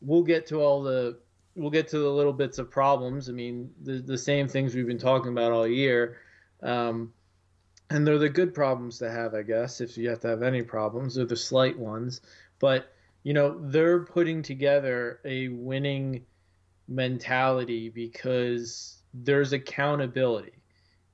We'll get to all the we'll get to the little bits of problems. I mean, the the same things we've been talking about all year. Um, and they're the good problems to have, I guess. If you have to have any problems, they're the slight ones. But you know, they're putting together a winning mentality because there's accountability.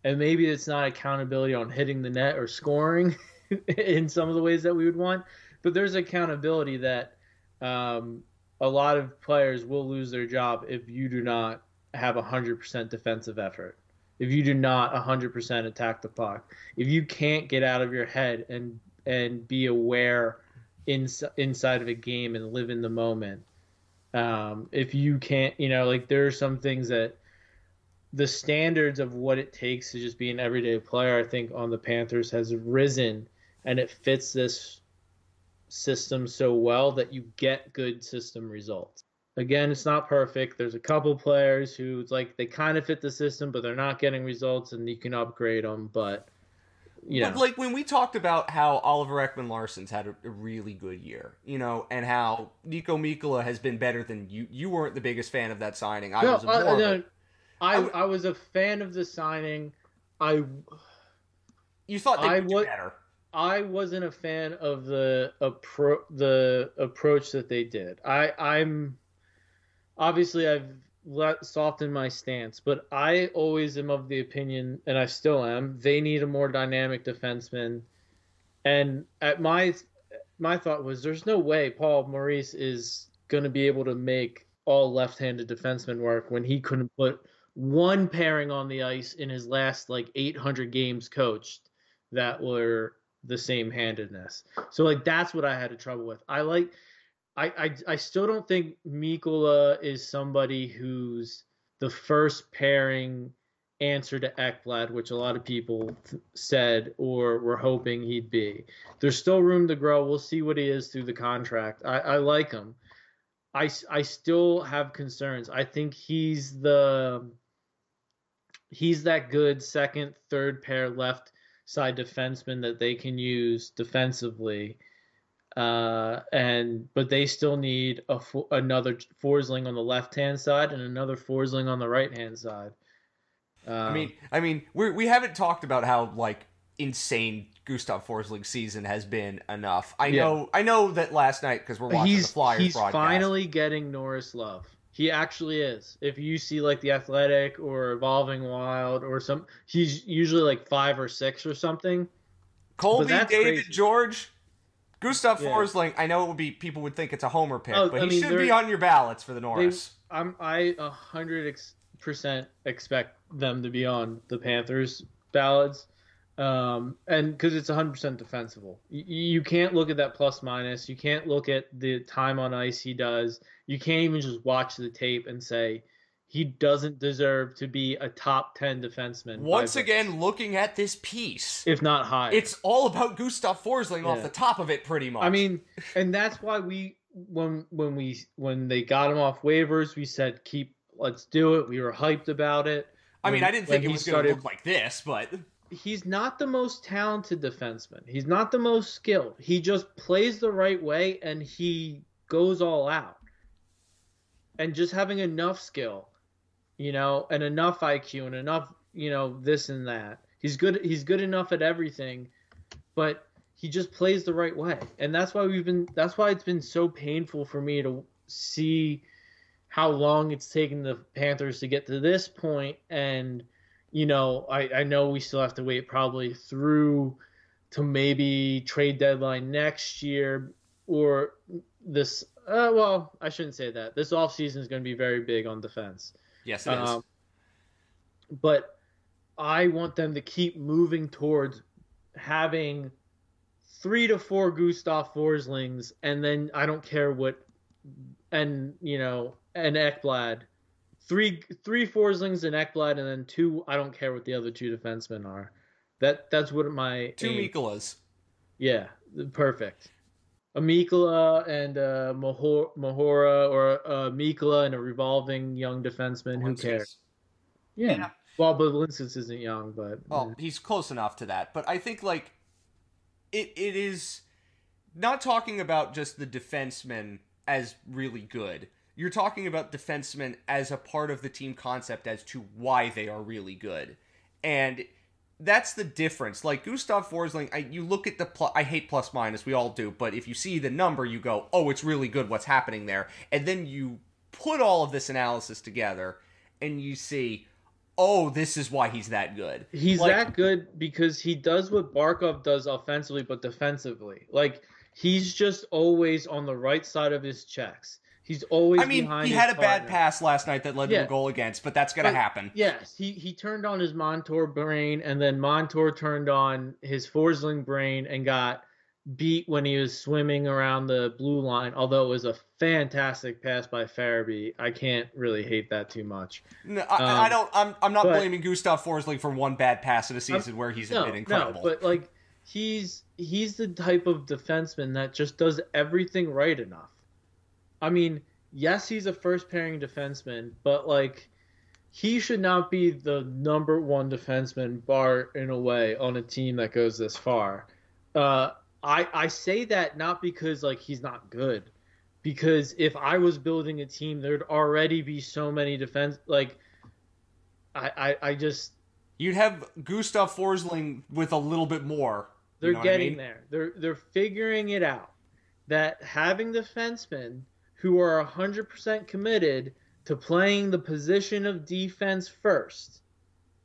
And maybe it's not accountability on hitting the net or scoring in some of the ways that we would want, but there's accountability that um, a lot of players will lose their job if you do not have 100% defensive effort. If you do not 100% attack the puck, if you can't get out of your head and and be aware in, inside of a game and live in the moment, um, if you can't, you know, like there are some things that the standards of what it takes to just be an everyday player, I think, on the Panthers has risen, and it fits this system so well that you get good system results. Again, it's not perfect. There's a couple players who it's like they kind of fit the system, but they're not getting results, and you can upgrade them. But you but like when we talked about how Oliver Ekman Larsson's had a, a, really good year, you know, and how Niko Mikkola has been better than you. You weren't the biggest fan of that signing. I no, was more. Uh, no, I, I, I was a fan of the signing. I you thought they would do better. I wasn't a fan of the appro- the approach that they did. I I'm obviously I've let softened my stance, but I always am of the opinion, and I still am, they need a more dynamic defenseman. And at my my thought was, there's no way Paul Maurice is going to be able to make all left-handed defensemen work when he couldn't put one pairing on the ice in his last like 800 games coached that were the same handedness. So like that's what I had a trouble with. I like I I, I still don't think Mikkola is somebody who's the first pairing answer to Ekblad, which a lot of people th- said or were hoping he'd be. There's still room to grow. We'll see what he is through the contract. I, I like him. I, I still have concerns. I think he's the he's that good second, third pair left side defenseman that they can use defensively. Uh, and but they still need a another Forsling on the left hand side and another Forsling on the right hand side. Um, I mean, I mean, we we haven't talked about how like insane Gustav Forsling season has been enough. I yeah. know, I know that last night because we're watching he's, the Flyers. He's broadcast. finally getting Norris love. He actually is. If you see like the Athletic or Evolving Wild or some, he's usually like five or six or something. Colby, David, crazy. George, Gustav yeah. Forsling. I know it would be people would think it's a homer pick, oh, but I he mean, should be on your ballots for the Norris. They, I'm I a hundred percent expect them to be on the Panthers ballots um, and because it's 100% defensible. You, you can't look at that plus minus. You can't look at the time on ice he does. You can't even just watch the tape and say he doesn't deserve to be a top 10 defenseman. Once again, looking at this piece, if not higher. it's all about Gustav Forsling off the top of it, pretty much. I mean, and that's why we when when we when they got him off waivers, we said keep let's do it. We were hyped about it. I mean, I didn't think it he was going to look like this, but He's not the most talented defenseman. He's not the most skilled. He just plays the right way and he goes all out. And just having enough skill, you know, and enough IQ and enough, you know, this and that. He's good he's good enough at everything, but he just plays the right way. And that's why we've been that's why it's been so painful for me to see how long it's taken the Panthers to get to this point. point and you know, I, I know we still have to wait probably through to maybe trade deadline next year or this uh, well, I shouldn't say that. This offseason is going to be very big on defense. Yes, it is. Um, but I want them to keep moving towards having three to four Gustav Forslings, and then I don't care what, and you know, and Ekblad, three three Forslings and Ekblad, and then two. I don't care what the other two defensemen are. That that's what my Two aim- Mikkolas. yeah, perfect. A Mikkola and a Mahor- Mahura, or uh, a Mikkola and a revolving young defenseman. Who cares? Yeah. Yeah. Well, but Linsons isn't young, but oh, Well, he's close enough to that, but I think like it it is not talking about just the defensemen as really good. You're talking about defensemen as a part of the team concept as to why they are really good. And that's the difference. Like Gustav Forsling, I, you look at the pl- I hate plus minus, we all do, but if you see the number, you go, "Oh, it's really good what's happening there." And then you put all of this analysis together and you see, "Oh, this is why he's that good." he's like- that good because he does what Barkov does offensively, but defensively. Like he's just always on the right side of his checks. He's always. I mean, he had a bad pass last night that led to Yeah. a goal against, but that's going to happen. Yes, he he turned on his Montour brain, and then Montour turned on his Forsling brain and got beat when he was swimming around the blue line. Although it was a fantastic pass by Farabee, I can't really hate that too much. No, I, Um, I don't. I'm. I'm not but- blaming Gustav Forsling for one bad pass in a season where he's No, been incredible. no, but like he's he's the type of defenseman that just does everything right enough. I mean, yes, he's a first pairing defenseman, but like he should not be the number one defenseman bar in a way on a team that goes this far. Uh, I I say that not because like he's not good, because if I was building a team, there'd already be so many defense like. I, I, I just You'd have Gustav Forsling with a little bit more. They're know what I getting mean? there. They're they're figuring it out. That having defensemen who are 100% committed to playing the position of defense first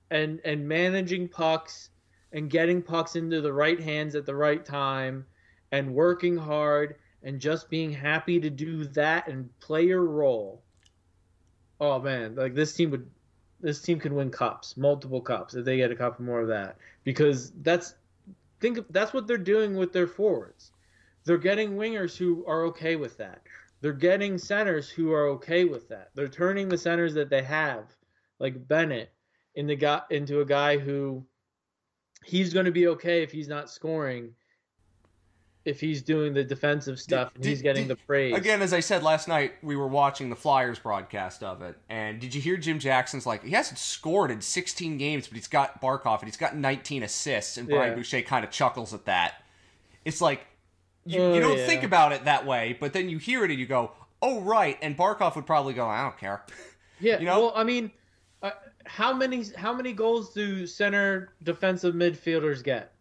and and managing pucks and getting pucks into the right hands at the right time and working hard and just being happy to do that and play your role. Oh man, like this team would this team could win cups, multiple cups if they get a couple more of that because that's think that's what they're doing with their forwards. They're getting wingers who are okay with that. They're getting centers who are okay with that. They're turning the centers that they have, like Bennett, in guy into a guy who he's going to be okay if he's not scoring, if he's doing the defensive stuff and did- he's getting did- the praise. Again, as I said last night, we were watching the Flyers broadcast of it, and did you hear Jim Jackson's like he hasn't scored in 16 games, but he's got Barkov and he's got 19 assists, and Brian Yeah. Boucher kind of chuckles at that. It's like you, Oh, you don't yeah. think about it that way, but then you hear it and you go, "Oh right," and Barkov would probably go, "I don't care." Yeah, You know? well, I mean, uh, how many how many goals do center defensive midfielders get?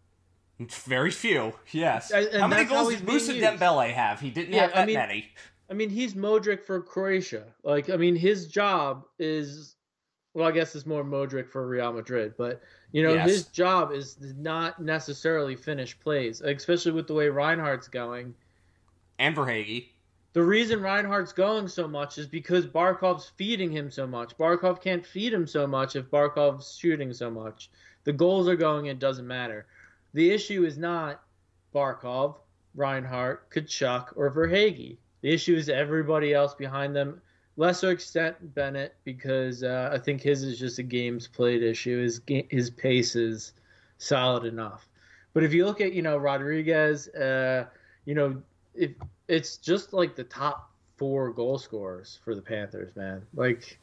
Very few, yes. And- and how many how goals he's did Mousa. Dembele have? He didn't Yeah, have I mean- many. I mean, he's Modric for Croatia. Like, I mean, his job is, well, I guess it's more Modric for Real Madrid, but you know, Yes. his job is not necessarily finish plays, especially with the way Reinhart's going. And Verhaeghe. The reason Reinhart's going so much is because Barkov's feeding him so much. Barkov can't feed him so much if Barkov's shooting so much. The goals are going, it doesn't matter. The issue is not Barkov, Reinhart, Tkachuk, or Verhaeghe. The issue is everybody else behind them lesser extent Bennett because uh, I think his is just a games played issue. His his pace is solid enough. But if you look at you know Rodrigues, uh, you know if it's just like the top four goal scorers for the Panthers, man. Like,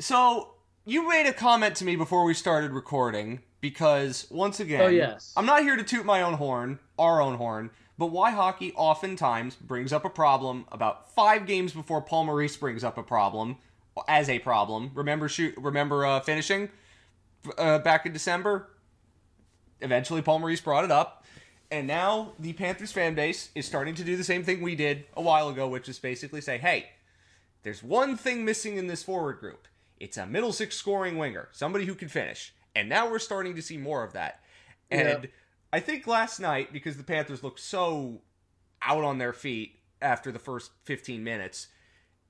so you made a comment to me before we started recording because once again, oh yes, I'm not here to toot my own horn, our own horn. But why hockey oftentimes brings up a problem about five games before Paul Maurice brings up a problem as a problem. Remember shoot remember uh, finishing uh, back in December? Eventually Paul Maurice brought it up. And now the Panthers fan base is starting to do the same thing we did a while ago, which is basically say, hey, there's one thing missing in this forward group. It's a middle six scoring winger, somebody who can finish. And now we're starting to see more of that. And yeah. I think last night, because the Panthers looked so out on their feet after the first 15 minutes,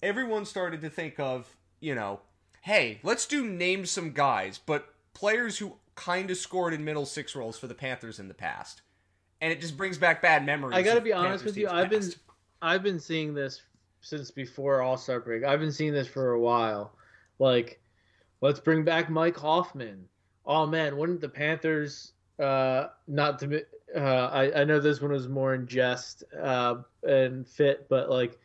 everyone started to think of, you know, hey, let's do name some guys, but players who kind of scored in middle six roles for the Panthers in the past. And it just brings back bad memories. I got to be honest with you, I've been I've been seeing this since before All-Star break. I've been seeing this for a while. Like let's bring back Mike Hoffman. Oh man, wouldn't the Panthers uh, not to be, uh, I, I know this one was more in jest uh, and fit, but like,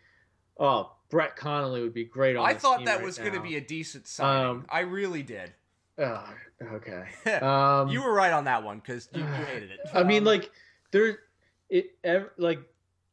oh, Brett Connolly would be great on. I thought that right was going to be a decent signing. Um, I really did. Uh, okay, um, you were right on that one because you, you, hated it. I mean, like there, it ever like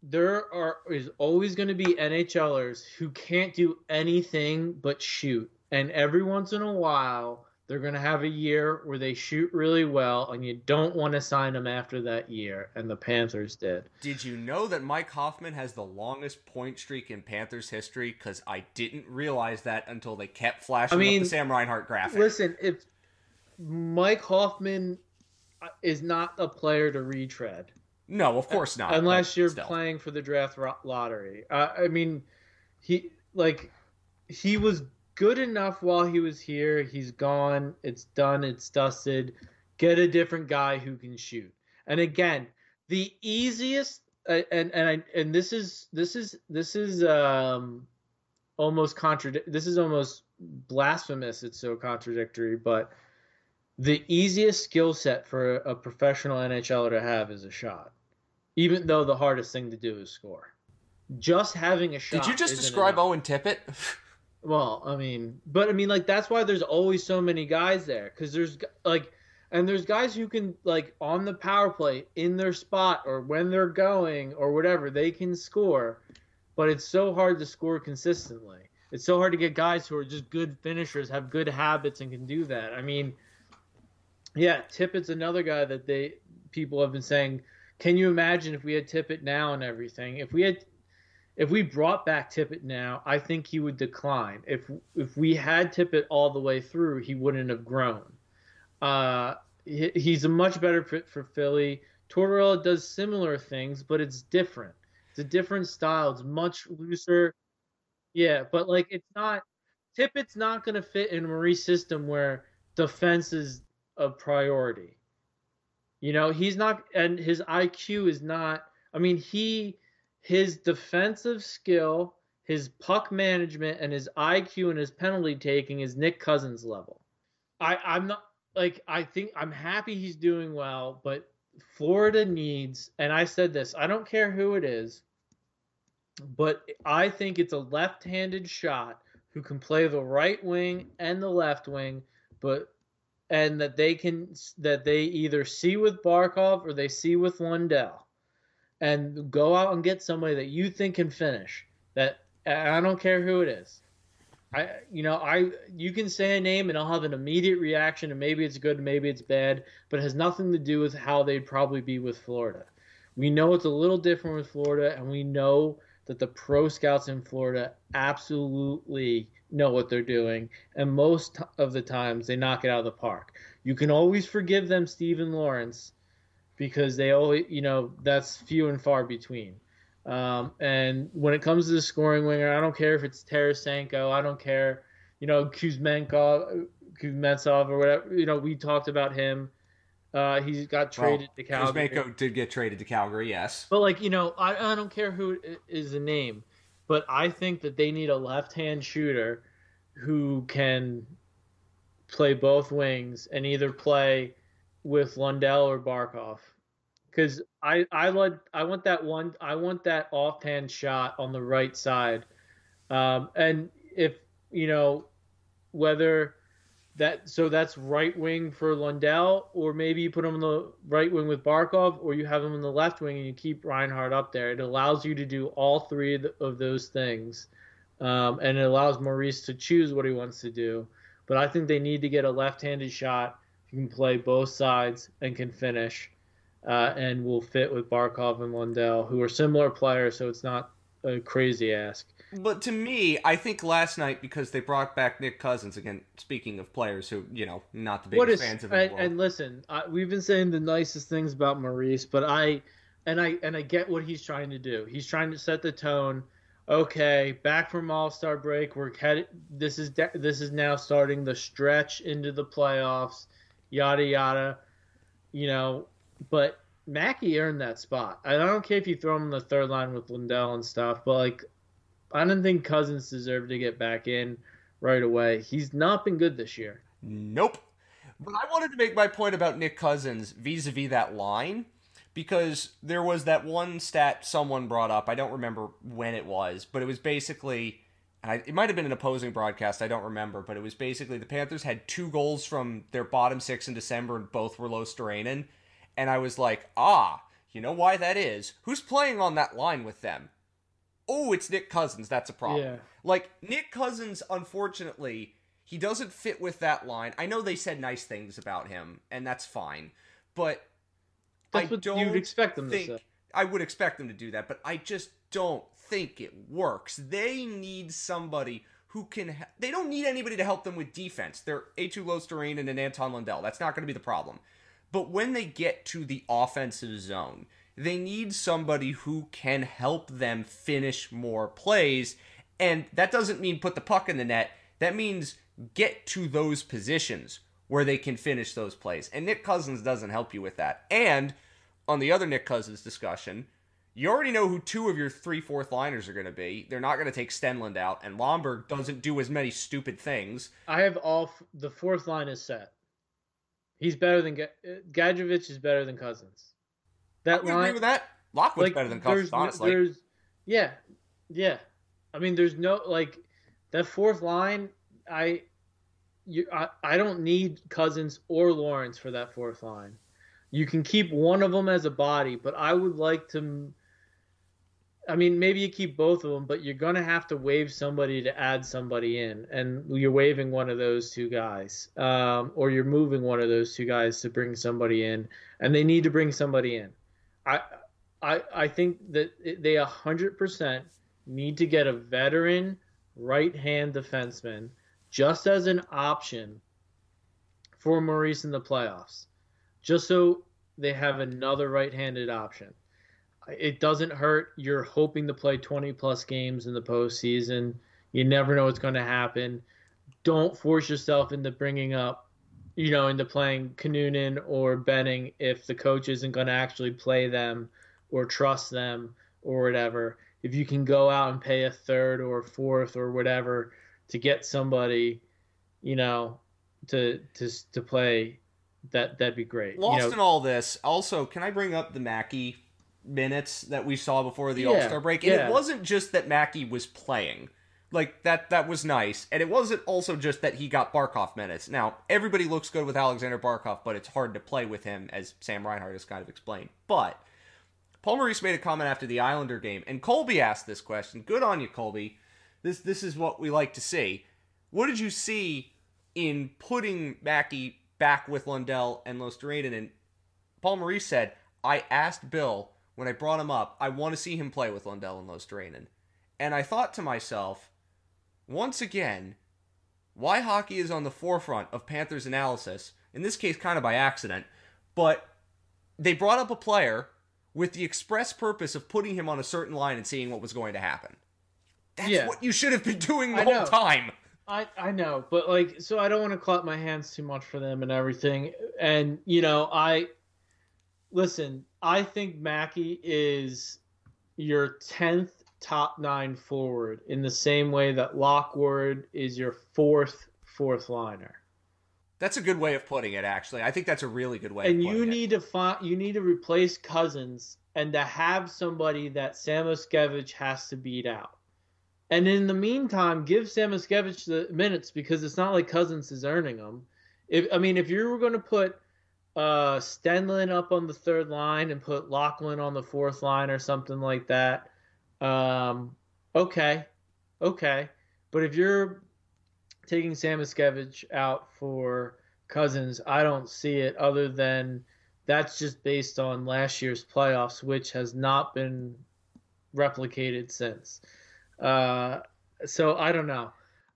there are is always going to be NHLers who can't do anything but shoot, and every once in a while they're going to have a year where they shoot really well, and you don't want to sign them after that year. And the Panthers did. Did you know that Mike Hoffman has the longest point streak in Panthers history? Because I didn't realize that until they kept flashing I mean, up the Sam Reinhart graphic. Listen, if Mike Hoffman is not a player to retread. No, of course not. Unless you're still. playing for the draft lottery. Uh, I mean, he like he was good enough while he was here. He's gone. It's done. It's dusted. Get a different guy who can shoot. And again, the easiest uh, and and I and this is this is this is um almost contradict this is almost blasphemous it's so contradictory but the easiest skill set for a professional NHLer to have is a shot even though the hardest thing to do is score just having a shot Did you just describe enough. Owen Tippett Well, I mean, but I mean, like that's why there's always so many guys there because there's like, and there's guys who can like on the power play in their spot or when they're going or whatever they can score, but it's so hard to score consistently. It's so hard to get guys who are just good finishers, have good habits, and can do that. I mean, yeah, Tippett's another guy that they people have been saying. Can you imagine if we had Tippett now and everything? If we had if we brought back Tippett now, I think he would decline. If if we had Tippett all the way through, he wouldn't have grown. Uh, he, he's a much better fit for Philly. Tortorella does similar things, but it's different. It's a different style. It's much looser. Yeah, but like it's not. Tippett's not going to fit in Maurice's system where defense is a priority. You know, he's not, and his IQ is not. I mean, he his defensive skill, his puck management, and his IQ and his penalty taking is Nick Cousins level. I, I'm not like I think I'm happy he's doing well, but Florida needs, and I said this, I don't care who it is, but I think it's a left-handed shot who can play the right wing and the left wing, but and that they can that they either see with Barkov or they see with Lundell and go out and get somebody that you think can finish. That I don't care who it is. I you know I you can say a name and I'll have an immediate reaction and maybe it's good maybe it's bad but it has nothing to do with how they'd probably be with Florida. We know it's a little different with Florida and we know that the pro scouts in Florida absolutely know what they're doing and most of the times they knock it out of the park. You can always forgive them Steven Lorentz because they always, you know, that's few and far between. Um, and when it comes to the scoring winger, I don't care if it's Tarasenko, I don't care, you know, Kuzmenkov, Kuznetsov or whatever. You know, we talked about him. Uh, he got traded well, to Calgary. Kuzmenko did get traded to Calgary, yes. But like, you know, I, I don't care who is the name. but I think that they need a left-hand shooter who can play both wings and either play with Lundell or Barkov. Because I I I want that one I want that offhand shot on the right side, um, and if you know whether that so that's right wing for Lundell, or maybe you put him on the right wing with Barkov, or you have him in the left wing and you keep Reinhart up there. It allows you to do all three of those things, um, and it allows Maurice to choose what he wants to do. But I think they need to get a left-handed shot who can play both sides and can finish, uh, and will fit with Barkov and Lundell, who are similar players, so it's not a crazy ask. But to me, I think last night because they brought back Nick Cousins again. Speaking of players who you know not the biggest is fans of the and, world. and listen, I, we've been saying the nicest things about Maurice, but I and I and I get what he's trying to do. He's trying to set the tone. Okay, back from All Star break, we're headed. This is de- this is now starting the stretch into the playoffs. Yada yada, you know. But Mackie earned that spot. I don't care if you throw him in the third line with Lundell and stuff, but like, I don't think Cousins deserved to get back in right away. He's not been good this year. Nope. But I wanted to make my point about Nick Cousins vis-a-vis that line because there was that one stat someone brought up. I don't remember when it was, but it was basically I, it might have been an opposing broadcast. I don't remember, but it was basically the Panthers had two goals from their bottom six in December, and both were low Luostarinen. And I was like, ah, you know why that is? Who's playing on that line with them? Oh, it's Nick Cousins. That's a problem. Yeah. Like Nick Cousins, unfortunately, he doesn't fit with that line. I know they said nice things about him, and that's fine, but That's I what don't you'd expect them think to say. I would expect them to do that, but I just don't think it works. They need somebody who can. he- They don't need anybody to help them with defense. They're Eetu Luostarinen and an Anton Lundell. That's not going to be the problem. But when they get to the offensive zone, they need somebody who can help them finish more plays. And that doesn't mean put the puck in the net. That means get to those positions where they can finish those plays. And Nick Cousins doesn't help you with that. And on the other Nick Cousins discussion, you already know who two of your three fourth liners are going to be. They're not going to take Stenlund out, and Lomberg doesn't do as many stupid things. I have all f- the fourth line is set. He's better than Gadjovich is better than Cousins. I That would line, agree with that. Lockwood's like, better than Cousins, there's honestly. There's, yeah, yeah. I mean, there's no like that fourth line. I, you, I, I don't need Cousins or Lorentz for that fourth line. You can keep one of them as a body, but I would like to. I mean, maybe you keep both of them, but you're gonna have to waive somebody to add somebody in, and you're waiving one of those two guys, um, or you're moving one of those two guys to bring somebody in, and they need to bring somebody in. I, I, I think that they hundred percent need to get a veteran right-hand defenseman just as an option for Maurice in the playoffs, just so they have another right-handed option. It doesn't hurt. You're hoping to play 20 plus games in the postseason. You never know what's going to happen. Don't force yourself into bringing up, you know, into playing Kanunin or Benning if the coach isn't going to actually play them or trust them or whatever. If you can go out and pay a third or a fourth or whatever to get somebody, you know, to to to play, that that'd be great. Lost you know, in all this, also, can I bring up the Mackie minutes that we saw before the Yeah, All Star break? And yeah. it wasn't just that Mackie was playing. Like that that was nice. And it wasn't also just that he got Barkov minutes. Now, everybody looks good with Alexander Barkov, but it's hard to play with him, as Sam Reinhart has kind of explained. But Paul Maurice made a comment after the Islander game, and Colby asked this question. Good on you, Colby. This this is what we like to see. What did you see in putting Mackie back with Lundell and Los Luostarinen? And Paul Maurice said, I asked Bill when I brought him up, I want to see him play with Lundell and Luostarinen. And I thought to myself, once again, why hockey is on the forefront of Panthers analysis, in this case kind of by accident, but they brought up a player with the express purpose of putting him on a certain line and seeing what was going to happen. That's Yeah. what you should have been doing the I whole know. time. I I know, but like, so I don't want to clap my hands too much for them and everything. And you know, I listen. I think Mackie is your tenth top nine forward in the same way that Lockwood is your fourth fourth liner. That's a good way of putting it. Actually, I think that's a really good way. And you need it. to find you need to replace Cousins and to have somebody that Samoskevich has to beat out. And in the meantime, give Samoskevich the minutes because it's not like Cousins is earning them. If I mean, if you were going to put uh, Stenlund up on the third line and put Lachlan on the fourth line or something like that, um, okay, okay. But if you're taking Samoskevich out for Cousins, I don't see it other than that's just based on last year's playoffs, which has not been replicated since. Uh, so I don't know.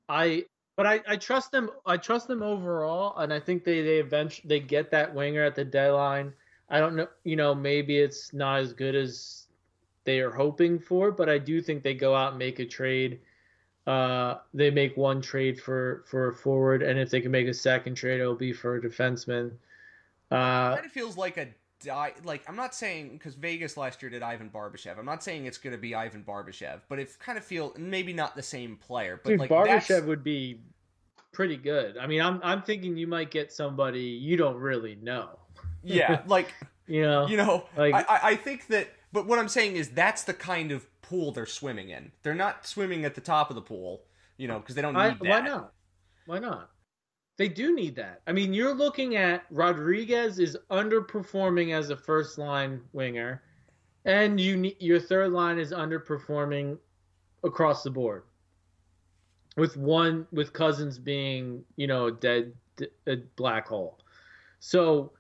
I but I, I trust them. I trust them overall, and I think they they eventually they get that winger at the deadline. I don't know. You know, maybe it's not as good as they are hoping for, but I do think they go out and make a trade. Uh, they make one trade for for a forward, and if they can make a second trade, it'll be for a defenseman. Uh, it kind of feels like a die. Like I'm not saying because Vegas last year did Ivan Barbashev. I'm not saying it's going to be Ivan Barbashev, but it kind of feel maybe not the same player. But Dude, like Barbashev that's... would be pretty good. I mean, I'm I'm thinking you might get somebody you don't really know. Yeah, like you know, you know, like I I think that. But what I'm saying is that's the kind of pool they're swimming in. They're not swimming at the top of the pool, you know, because they don't need I, that. Why not? Why not? They do need that. I mean, you're looking at Rodrigues is underperforming as a first line winger, and you need, your third line is underperforming across the board. With one, with Cousins being you know a dead a black hole, so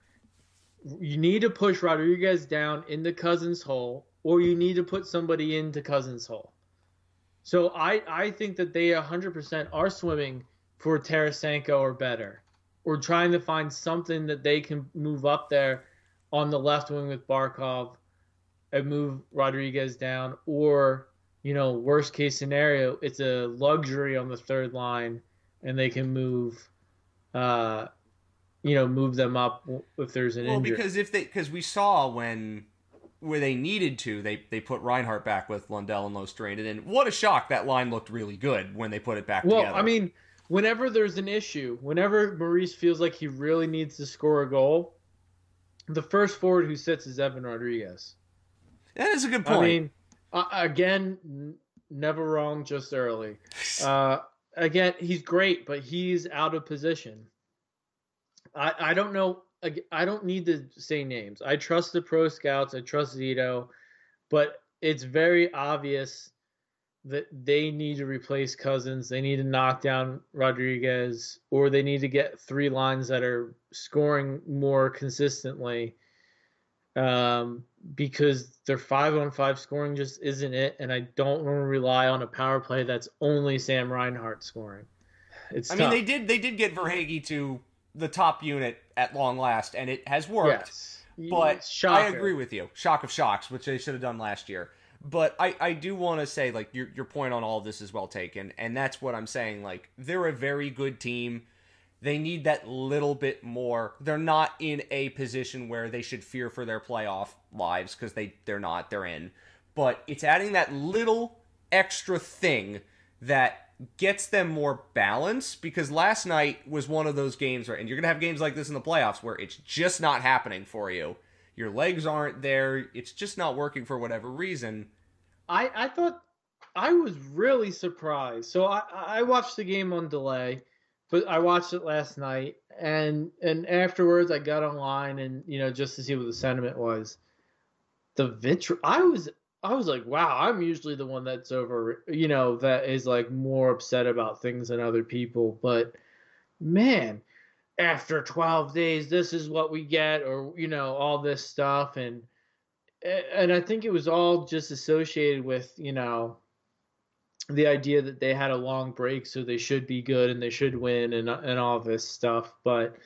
you need to push Rodrigues down into Cousins' hole, or you need to put somebody into Cousins' hole. So I I think that they 100% are swimming for Tarasenko or better, or trying to find something that they can move up there on the left wing with Barkov and move Rodrigues down, or you know, worst case scenario, it's a luxury on the third line, and they can move, uh, you know, move them up if there's an well, injury. because if they, because we saw when where they needed to, they they put Reinhart back with Lundell and Luostarinen, and what a shock that line looked really good when they put it back well, together. I mean, whenever there's an issue, whenever Maurice feels like he really needs to score a goal, the first forward who sits is Evan Rodrigues. That is a good point. I mean, uh, again, n- never wrong, just early. Uh, again, he's great, but he's out of position. I, I don't know. I don't need to say names. I trust the pro scouts. I trust Zito, but it's very obvious that they need to replace Cousins. They need to knock down Rodrigues, or they need to get three lines that are scoring more consistently. Um, because their five on five scoring just isn't it, and I don't want to rely on a power play that's only Sam Reinhart scoring. It's I tough. mean they did they did get Verhaeghe to the top unit at long last, and it has worked. Yes. But Shocker. I agree with you. Shock of shocks, which they should have done last year. But I, I do want to say, like, your, your point on all this is well taken. And that's what I'm saying. Like, they're a very good team. They need that little bit more. They're not in a position where they should fear for their playoff lives because they, they're not. They're in. But it's adding that little extra thing that gets them more balance because last night was one of those games where, and you're going to have games like this in the playoffs where it's just not happening for you your legs aren't there. It's just not working for whatever reason. I I thought I was really surprised. So I I watched the game on delay, but I watched it last night and and afterwards I got online and you know just to see what the sentiment was. The vitri I was I was like, wow, I'm usually the one that's over, you know, that is like more upset about things than other people, but man, after 12 days this is what we get or you know all this stuff and and I think it was all just associated with you know the idea that they had a long break so they should be good and they should win and and all this stuff but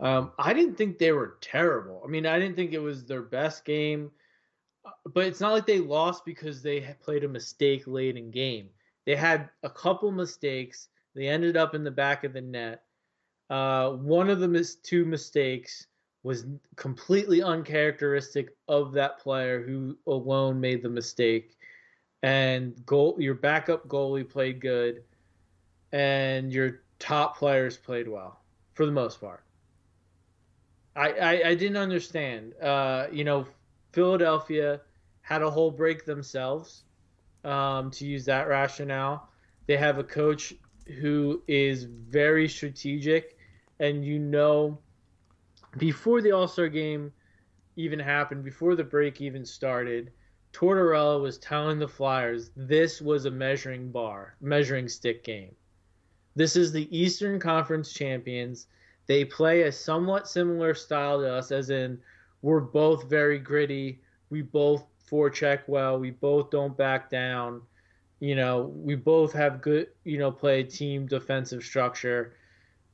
um, I didn't think they were terrible. I mean, I didn't think it was their best game, but it's not like they lost because they played a mistake late in game. They had a couple mistakes. They ended up in the back of the net uh, one of the mis- two mistakes was completely uncharacteristic of that player who alone made the mistake. and goal your backup goalie played good, and your top players played well for the most part. I I, I didn't understand. Uh, you know, Philadelphia had a whole break themselves. Um, to use that rationale, they have a coach who is very strategic, and you know, before the All Star game even happened, before the break even started, Tortorella was telling the Flyers this was a measuring bar, measuring stick game. This is the Eastern Conference champions. They play a somewhat similar style to us, as in we're both very gritty. We both forecheck well. We both don't back down. You know, we both have good, you know, play team defensive structure.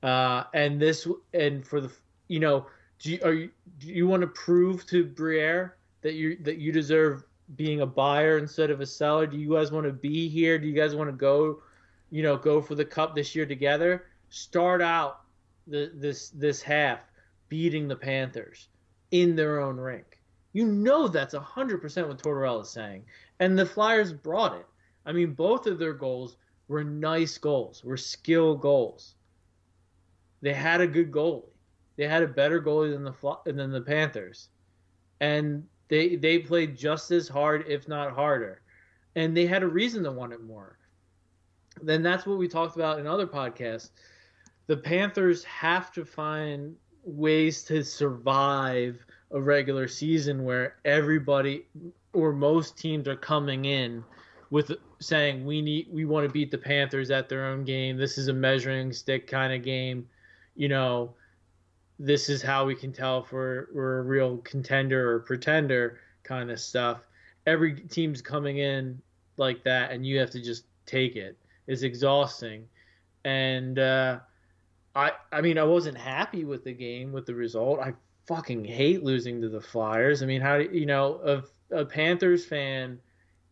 Uh, and this, and for the, you know, do you, are you, do you want to prove to Briere that you that you deserve being a buyer instead of a seller? Do you guys want to be here? Do you guys want to go, you know, go for the cup this year together? Start out the, this this half beating the Panthers in their own rink. You know that's 100% what Tortorella is saying. And the Flyers brought it. I mean, both of their goals were nice goals, were skill goals. They had a good goalie. They had a better goalie than the than the Panthers, and they they played just as hard, if not harder, and they had a reason to want it more. Then that's what we talked about in other podcasts. The Panthers have to find ways to survive a regular season where everybody or most teams are coming in with saying we need we want to beat the Panthers at their own game. This is a measuring stick kind of game. You know, this is how we can tell if we're, we're a real contender or pretender kind of stuff. Every team's coming in like that, and you have to just take it. It's exhausting, and uh, I I mean I wasn't happy with the game with the result. I fucking hate losing to the Flyers. I mean, how do you know a, a Panthers fan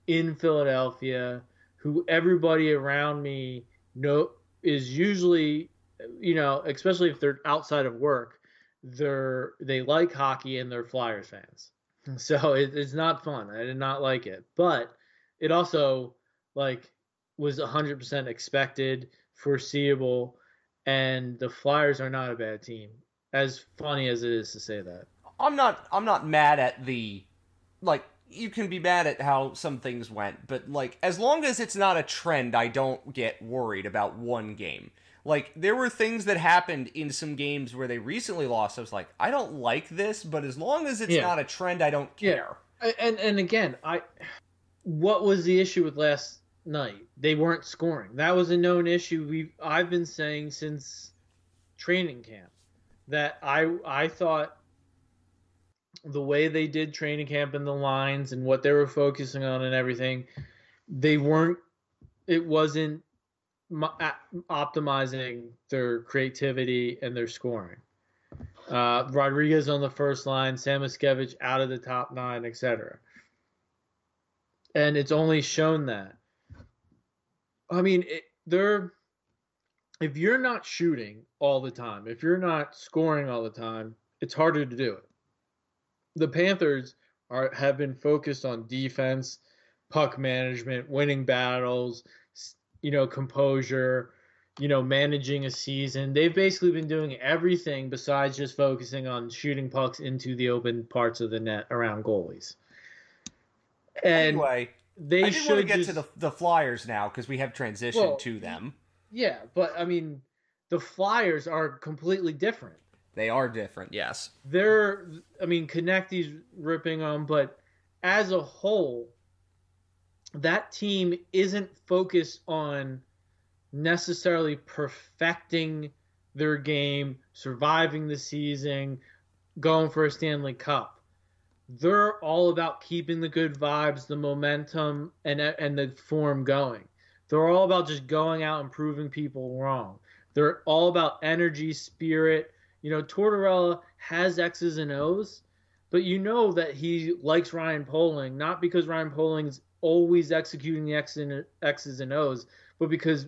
in Philadelphia who everybody around me know is usually you know, especially if they're outside of work, they're they like hockey and they're Flyers fans. So it, it's not fun. I did not like it, but it also like was 100% expected, foreseeable, and the Flyers are not a bad team. As funny as it is to say that. I'm not I'm not mad at the like you can be mad at how some things went, but like as long as it's not a trend, I don't get worried about one game. Like there were things that happened in some games where they recently lost. I was like, I don't like this, but as long as it's yeah. not a trend, I don't care. Yeah. And and again, I what was the issue with last night? They weren't scoring. That was a known issue. We I've been saying since training camp that I I thought the way they did training camp and the lines and what they were focusing on and everything, they weren't. It wasn't optimizing their creativity and their scoring. Uh, Rodrigues on the first line, Samoskevich out of the top nine, etc. And it's only shown that. I mean, it, they're if you're not shooting all the time, if you're not scoring all the time, it's harder to do it. The Panthers are have been focused on defense, puck management, winning battles, you know, composure, you know, managing a season. They've basically been doing everything besides just focusing on shooting pucks into the open parts of the net around goalies. And anyway, they I should want to get just, to the the Flyers now because we have transitioned well, to them. Yeah, but I mean, the Flyers are completely different. They are different, yes. They're, I mean, Konecny's ripping them, but as a whole, that team isn't focused on necessarily perfecting their game, surviving the season, going for a Stanley Cup. They're all about keeping the good vibes, the momentum, and and the form going. They're all about just going out and proving people wrong. They're all about energy, spirit. You know, Tortorella has X's and O's, but you know that he likes Ryan Poehling not because Ryan Poehling's always executing the X's and O's, but because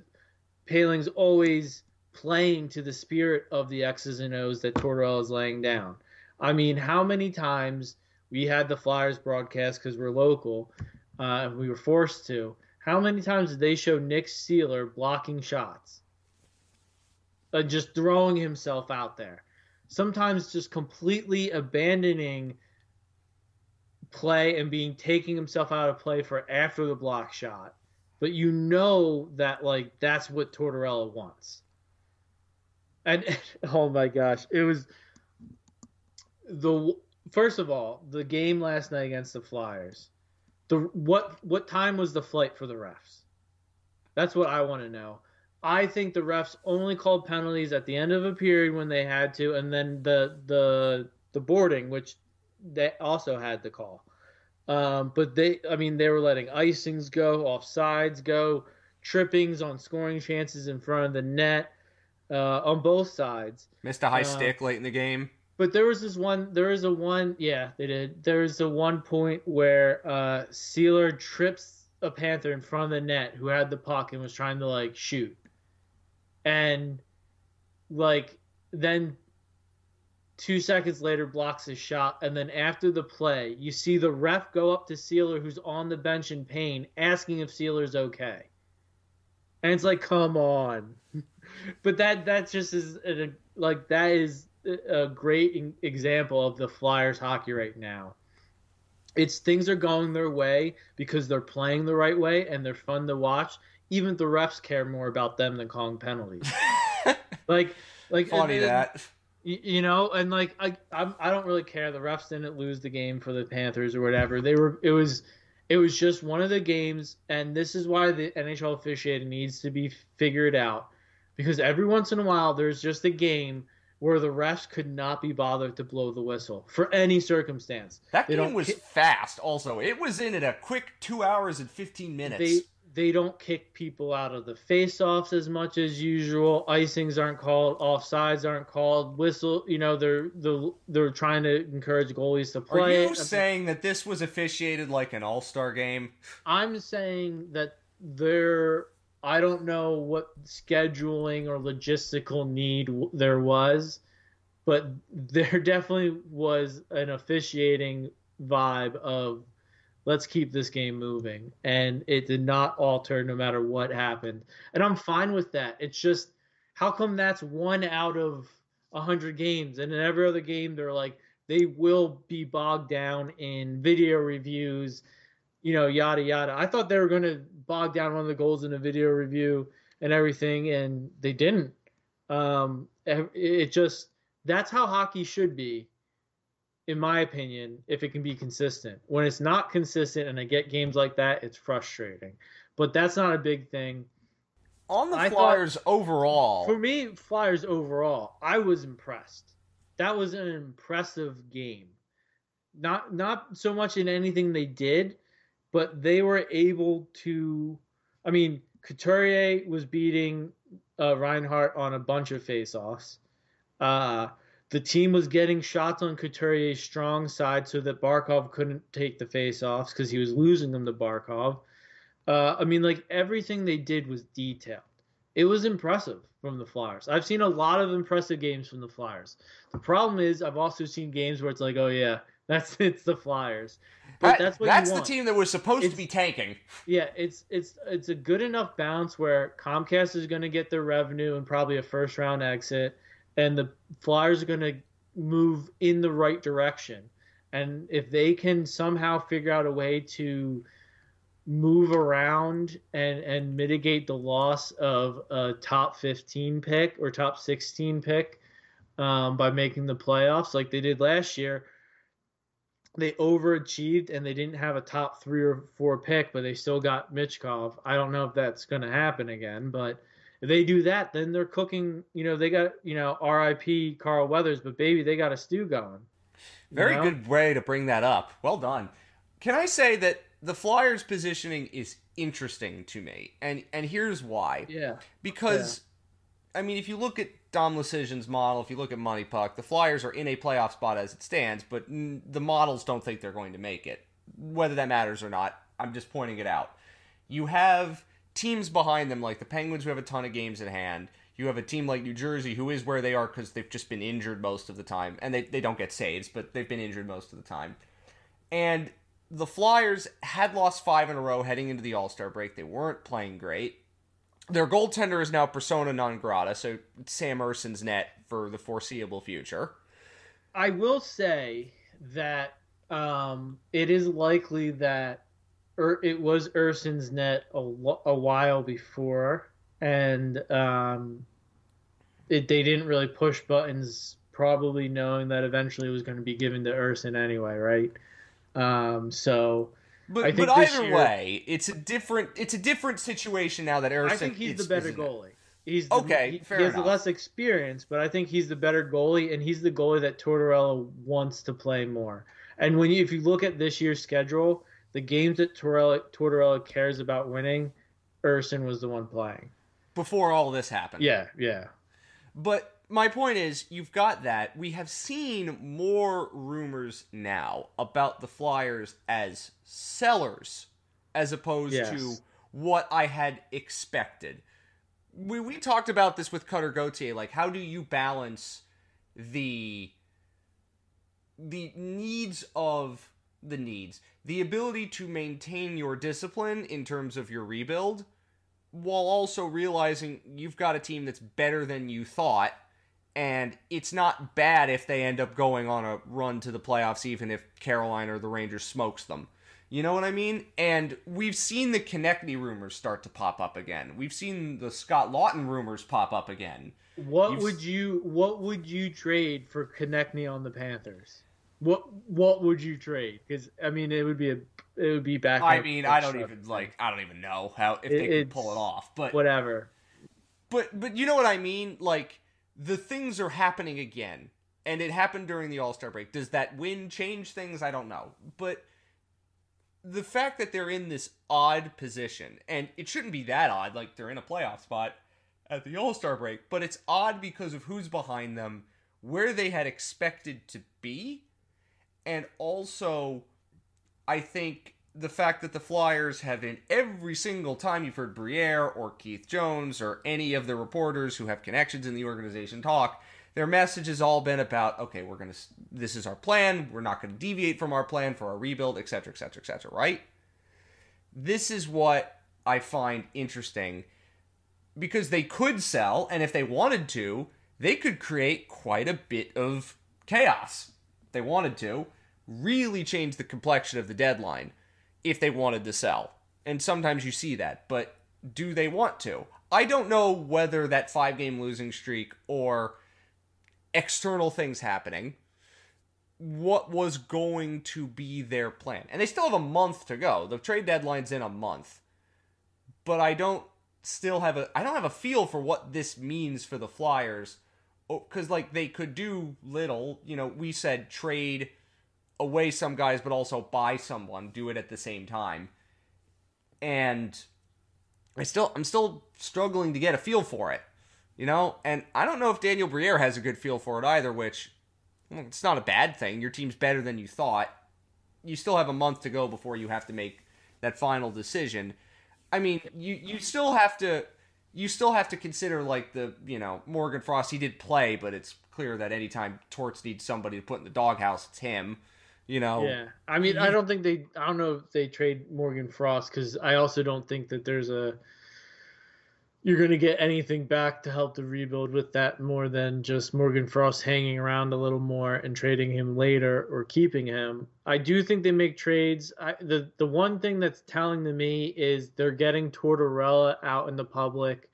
Poehling's always playing to the spirit of the X's and O's that Tortorella is laying down. I mean, how many times we had the Flyers broadcast because we're local. Uh, we were forced to. How many times did they show Nick Seeler blocking shots? Uh, just throwing himself out there. Sometimes just completely abandoning play and being taking himself out of play for after the block shot. But you know that like that's what Tortorella wants. And oh my gosh, it was the first of all, the game last night against the Flyers. The what what time was the flight for the refs? That's what I want to know. I think the refs only called penalties at the end of a period when they had to, and then the the the boarding, which they also had to call. Um, but they, I mean, they were letting icings go, offsides go, trippings on scoring chances in front of the net uh, on both sides. Missed a high Uh, stick late in the game. But there was this one. There is a one. Yeah, they did. There is a one point where uh, Seeler trips a Panther in front of the net who had the puck and was trying to like shoot, and like then two seconds later blocks his shot, and then after the play, you see the ref go up to Seeler who's on the bench in pain, asking if Seeler's okay, and it's like, come on. but that that just is a, like that is a great example of the Flyers hockey right now. It's things are going their way because they're playing the right way and they're fun to watch. Even the refs care more about them than calling penalties. like, like Funny that. you know, and like I, I'm, I don't really care. The refs didn't lose the game for the Panthers or whatever. They were, it was, it was just one of the games, and this is why the NHL officiating needs to be figured out, because every once in a while there's just a game where the refs could not be bothered to blow the whistle for any circumstance. That They game was ki- fast. Also, it was in at a quick two hours and fifteen minutes. They they don't kick people out of the face-offs as much as usual. Icings aren't called, offsides aren't called. Whistle, you know, they're they're, they're trying to encourage goalies to play. Are you saying that this was officiated like an All Star game? I'm saying that there. I don't know what scheduling or logistical need there was, but there definitely was an officiating vibe of let's keep this game moving, and it did not alter no matter what happened, and I'm fine with that. It's just how come that's one out of a hundred games, and in every other game they're like they will be bogged down in video reviews you know, yada yada. I thought they were going to bog down one of the goals in a video review and everything, and they didn't. Um, it it just that's how hockey should be, in my opinion, if it can be consistent. When it's not consistent and I get games like that, it's frustrating. But that's not a big thing. On the I thought- Flyers overall, For me, Flyers overall, I was impressed. That was an impressive game. Not not so much in anything they did, but they were able to. I mean, Couturier was beating uh, Reinhart on a bunch of faceoffs. Uh, the team was getting shots on Couturier's strong side so that Barkov couldn't take the faceoffs because he was losing them to Barkov. Uh, I mean, like everything they did was detailed. It was impressive from the Flyers. I've seen a lot of impressive games from the Flyers. The problem is I've also seen games where it's like, oh yeah, that's it's the Flyers. But that- that's what that's the team that was supposed to be tanking. Yeah, it's it's it's a good enough bounce where Comcast is going to get their revenue and probably a first round exit, and the Flyers are going to move in the right direction. And if they can somehow figure out a way to move around and and mitigate the loss of a top 15 pick or top 16 pick um, by making the playoffs like they did last year they overachieved and they didn't have a top three or four pick, but they still got Michkov. I don't know if that's going to happen again, but they do that, then they're cooking. You know, they got you know R.I.P. Carl Weathers, but baby, they got a stew going. Very know? good way to bring that up. Well done. Can I say that the Flyers' positioning is interesting to me, and and here's why. Yeah, Because, I mean, if you look at Dom Luszczyszyn's model, if you look at Money Puck, the Flyers are in a playoff spot as it stands, but the models don't think they're going to make it. Whether that matters or not, I'm just pointing it out. You have teams behind them, like the Penguins, who have a ton of games in hand. You have a team like New Jersey, who is where they are because they've just been injured most of the time, and they, they don't get saves, but they've been injured most of the time. And the Flyers had lost five in a row heading into the All Star break. They weren't playing great. Their goaltender is now persona non grata, so Sam Ersson's net for the foreseeable future. I will say that um, it is likely that er, it was Ersson's net a, a while before, and um, it, they didn't really push buttons, probably knowing that eventually it was going to be given to Urson anyway, right? Um, so. But, but either year, way, it's a different it's a different situation now that Ersson. I think he's the better goalie. It? He's the, okay. He, fair he has enough. less experience, but I think he's the better goalie, and he's the goalie that Tortorella wants to play more. And when you, if you look at this year's schedule, the games that Tortorella, Tortorella cares about winning, Ersson was the one playing before all this happened. Yeah, yeah. But my point is, you've got that. We have seen more rumors now about the Flyers as sellers, as opposed yes. to what I had expected we we talked about this with Cutter Gauthier. Like, how do you balance the the needs of the needs, the ability to maintain your discipline in terms of your rebuild, while also realizing you've got a team that's better than you thought, and it's not bad if they end up going on a run to the playoffs, even if Carolina or the Rangers smokes them. You know what I mean? And we've seen the Konecny rumors start to pop up again. We've seen the Scott Laughton rumors pop up again. What You've... would you What would you trade for Konecny on the Panthers? What What would you trade? Because I mean, it would be a it would be back. I mean, I don't even like I don't even know how if they could pull it off, but whatever. But but you know what I mean? Like the things are happening again, and it happened during the All Star break. Does that win change things? I don't know, but the fact that they're in this odd position, and it shouldn't be that odd, like they're in a playoff spot at the All Star break, but it's odd because of who's behind them, where they had expected to be, and also, I think the fact that the Flyers have in every single time you've heard Briere or Keith Jones or any of the reporters who have connections in the organization talk, their message has all been about okay we're gonna this is our plan. We're not gonna deviate from our plan for our rebuild etc etc etc right? This is what i find interesting because they could sell and if they wanted to they could create quite a bit of chaos if they wanted to really change the complexion of the deadline if they wanted to sell and sometimes you see that but do they want to i don't know whether that five game losing streak or external things happening, what was going to be their plan. And they still have a month to go. The trade deadline's in a month. But I don't still have a I don't have a feel for what this means for the Flyers oh, cuz like they could do little, you know, we said trade away some guys but also buy someone, do it at the same time. And I still I'm still struggling to get a feel for it. You know, and I don't know if Daniel Briere has a good feel for it either, which it's not a bad thing. Your team's better than you thought. You still have a month to go before you have to make that final decision. I mean, you you still have to you still have to consider like the you know Morgan Frost. He did play, but it's clear that anytime Torts needs somebody to put in the doghouse, it's him. You know. Yeah, I mean, I don't think they. I don't know if they trade Morgan Frost because I also don't think that there's a you're going to get anything back to help the rebuild with that more than just Morgan Frost hanging around a little more and trading him later or keeping him. I do think they make trades. I, the the one thing that's telling to me is they're getting Tortorella out in the public.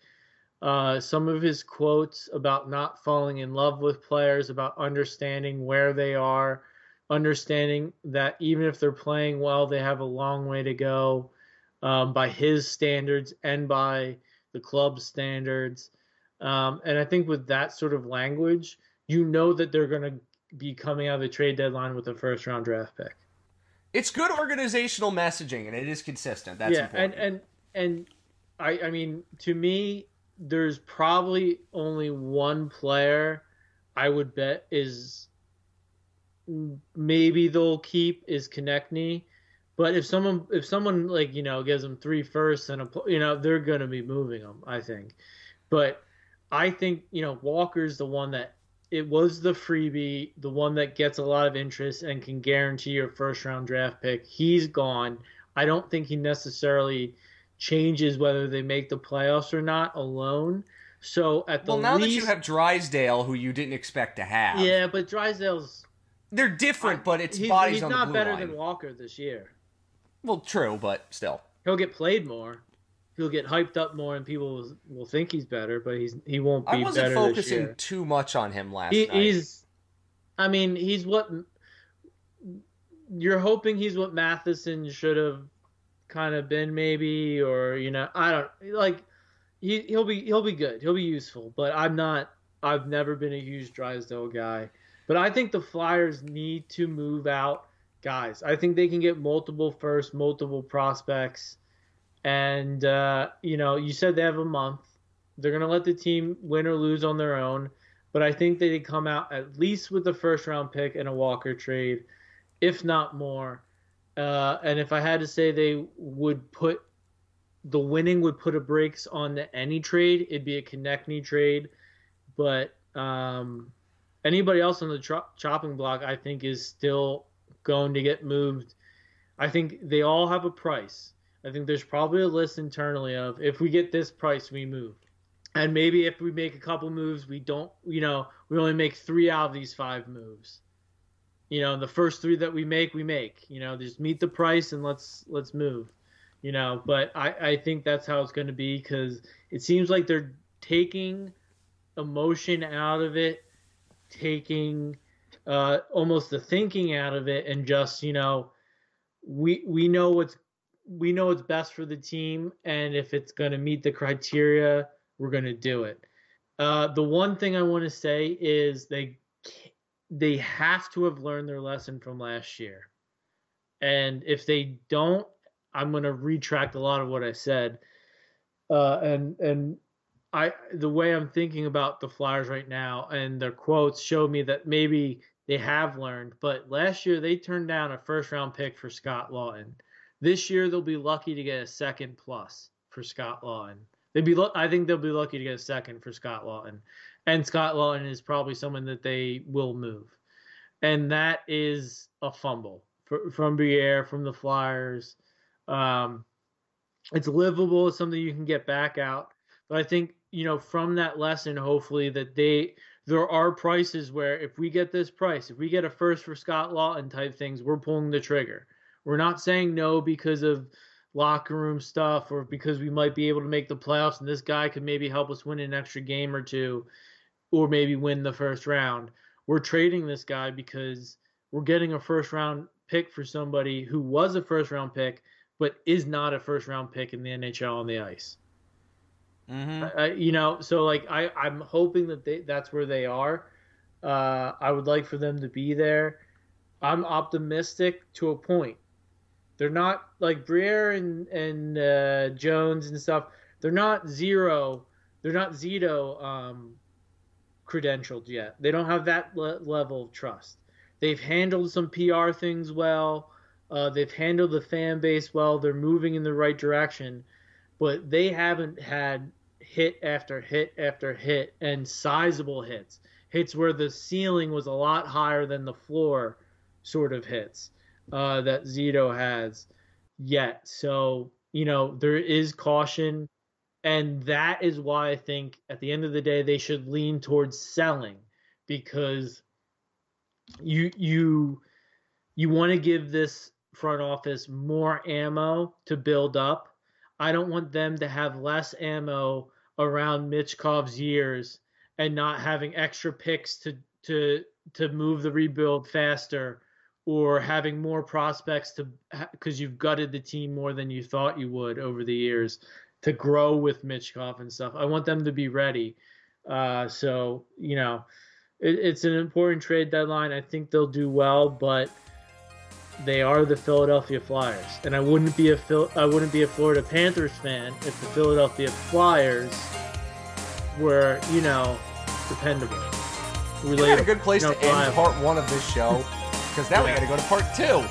Uh, some of his quotes about not falling in love with players, about understanding where they are, understanding that even if they're playing well, they have a long way to go um, by his standards and by the club standards. Um, and I think with that sort of language, you know that they're going to be coming out of the trade deadline with a first round draft pick. It's good organizational messaging, and it is consistent. That's yeah, important. and and and I I mean to me, there's probably only one player I would bet is maybe they'll keep is Konecny but if someone if someone like you know gives them three firsts and a you know they're going to be moving them, I think. But I think you know Walker's the one that it was the freebie, the one that gets a lot of interest and can guarantee your first round draft pick. He's gone. I don't think he necessarily changes whether they make the playoffs or not alone. So at the well, now least, that you have Drysdale, who you didn't expect to have, yeah, but Drysdale's they're different, but it's he's, bodies he's on not the blue better line. than Walker this year. Well, true, but still. He'll get played more. He'll get hyped up more, and people will, will think he's better, but he's he won't be I wasn't focusing too much on him last He, night. he's, I mean, he's what you're hoping he's what Matheson should have kind of been, maybe, or you know, I don't like. He he'll be he'll be good. He'll be useful, but I'm not. I've never been a huge Drysdale guy, but I think the Flyers need to move out guys. I think they can get multiple first, multiple prospects, and uh, you know, you said they have a month. They're gonna let the team win or lose on their own but I think they come out at least with the first round pick and a Walker trade, if not more. Uh, and if I had to say they would put the winning would put a brakes on the, any trade, it'd be a Konecny trade. But um, anybody else on the cho- chopping block, I think, is still going to get moved. I think they all have a price. I think there's probably a list internally of if we get this price, we move and maybe if we make a couple moves, we don't, you know, we only make three out of these five moves. You know, the first three that we make, we make. You know, just meet the price and let's let's move. You know, but I I think that's how it's going to be because it seems like they're taking emotion out of it, taking uh, almost the thinking out of it, and just you know, we we know what's we know what's best for the team, and if it's going to meet the criteria we're going to do it. Uh, the one thing I want to say is they they have to have learned their lesson from last year, and if they don't, I'm going to retract a lot of what I said. Uh, and and I the way I'm thinking about the Flyers right now and their quotes show me that maybe they have learned. But last year they turned down a first round pick for Scott Laughton. This year they'll be lucky to get a second plus for Scott Laughton. They'd be. I think they'll be lucky to get a second for Scott Laughton, and Scott Laughton is probably someone that they will move, and that is a fumble for, from Briere from the Flyers. Um, it's livable. It's something you can get back out, but I think you know from that lesson, hopefully that they there are prices where if we get this price, if we get a first for Scott Laughton type things, we're pulling the trigger. We're not saying no because of locker room stuff or because we might be able to make the playoffs and this guy could maybe help us win an extra game or two or maybe win the first round. We're trading this guy because we're getting a first round pick for somebody who was a first round pick but is not a first round pick in the NHL on the ice. Mm-hmm. Uh, you know, so like I I'm hoping that they that's where they are. Uh, I would like for them to be there. I'm optimistic to a point they're not like Briere and and uh, Jones and stuff. They're not zero. They're not Zito um, credentialed yet. They don't have that le- level of trust. They've handled some PR things well. Uh, they've handled the fan base well. They're moving in the right direction, but they haven't had hit after hit after hit and sizable hits. Hits where the ceiling was a lot higher than the floor, sort of hits uh, that Zito has yet. So, you know, there is caution. And that is why I think at the end of the day, they should lean towards selling because you, you, you want to give this front office more ammo to build up. I don't want them to have less ammo around Michkov's years and not having extra picks to, to, to move the rebuild faster or having more prospects to because you've gutted the team more than you thought you would over the years to grow with Michkov and stuff. I want them to be ready. Uh, so you know, it, it's an important trade deadline. I think they'll do well, but they are the Philadelphia Flyers, and I wouldn't be a Phil, I wouldn't be a Florida Panthers fan if the Philadelphia Flyers were you know dependable. Relatable. a good place to end part one of this show because now yeah. we got to go to part two.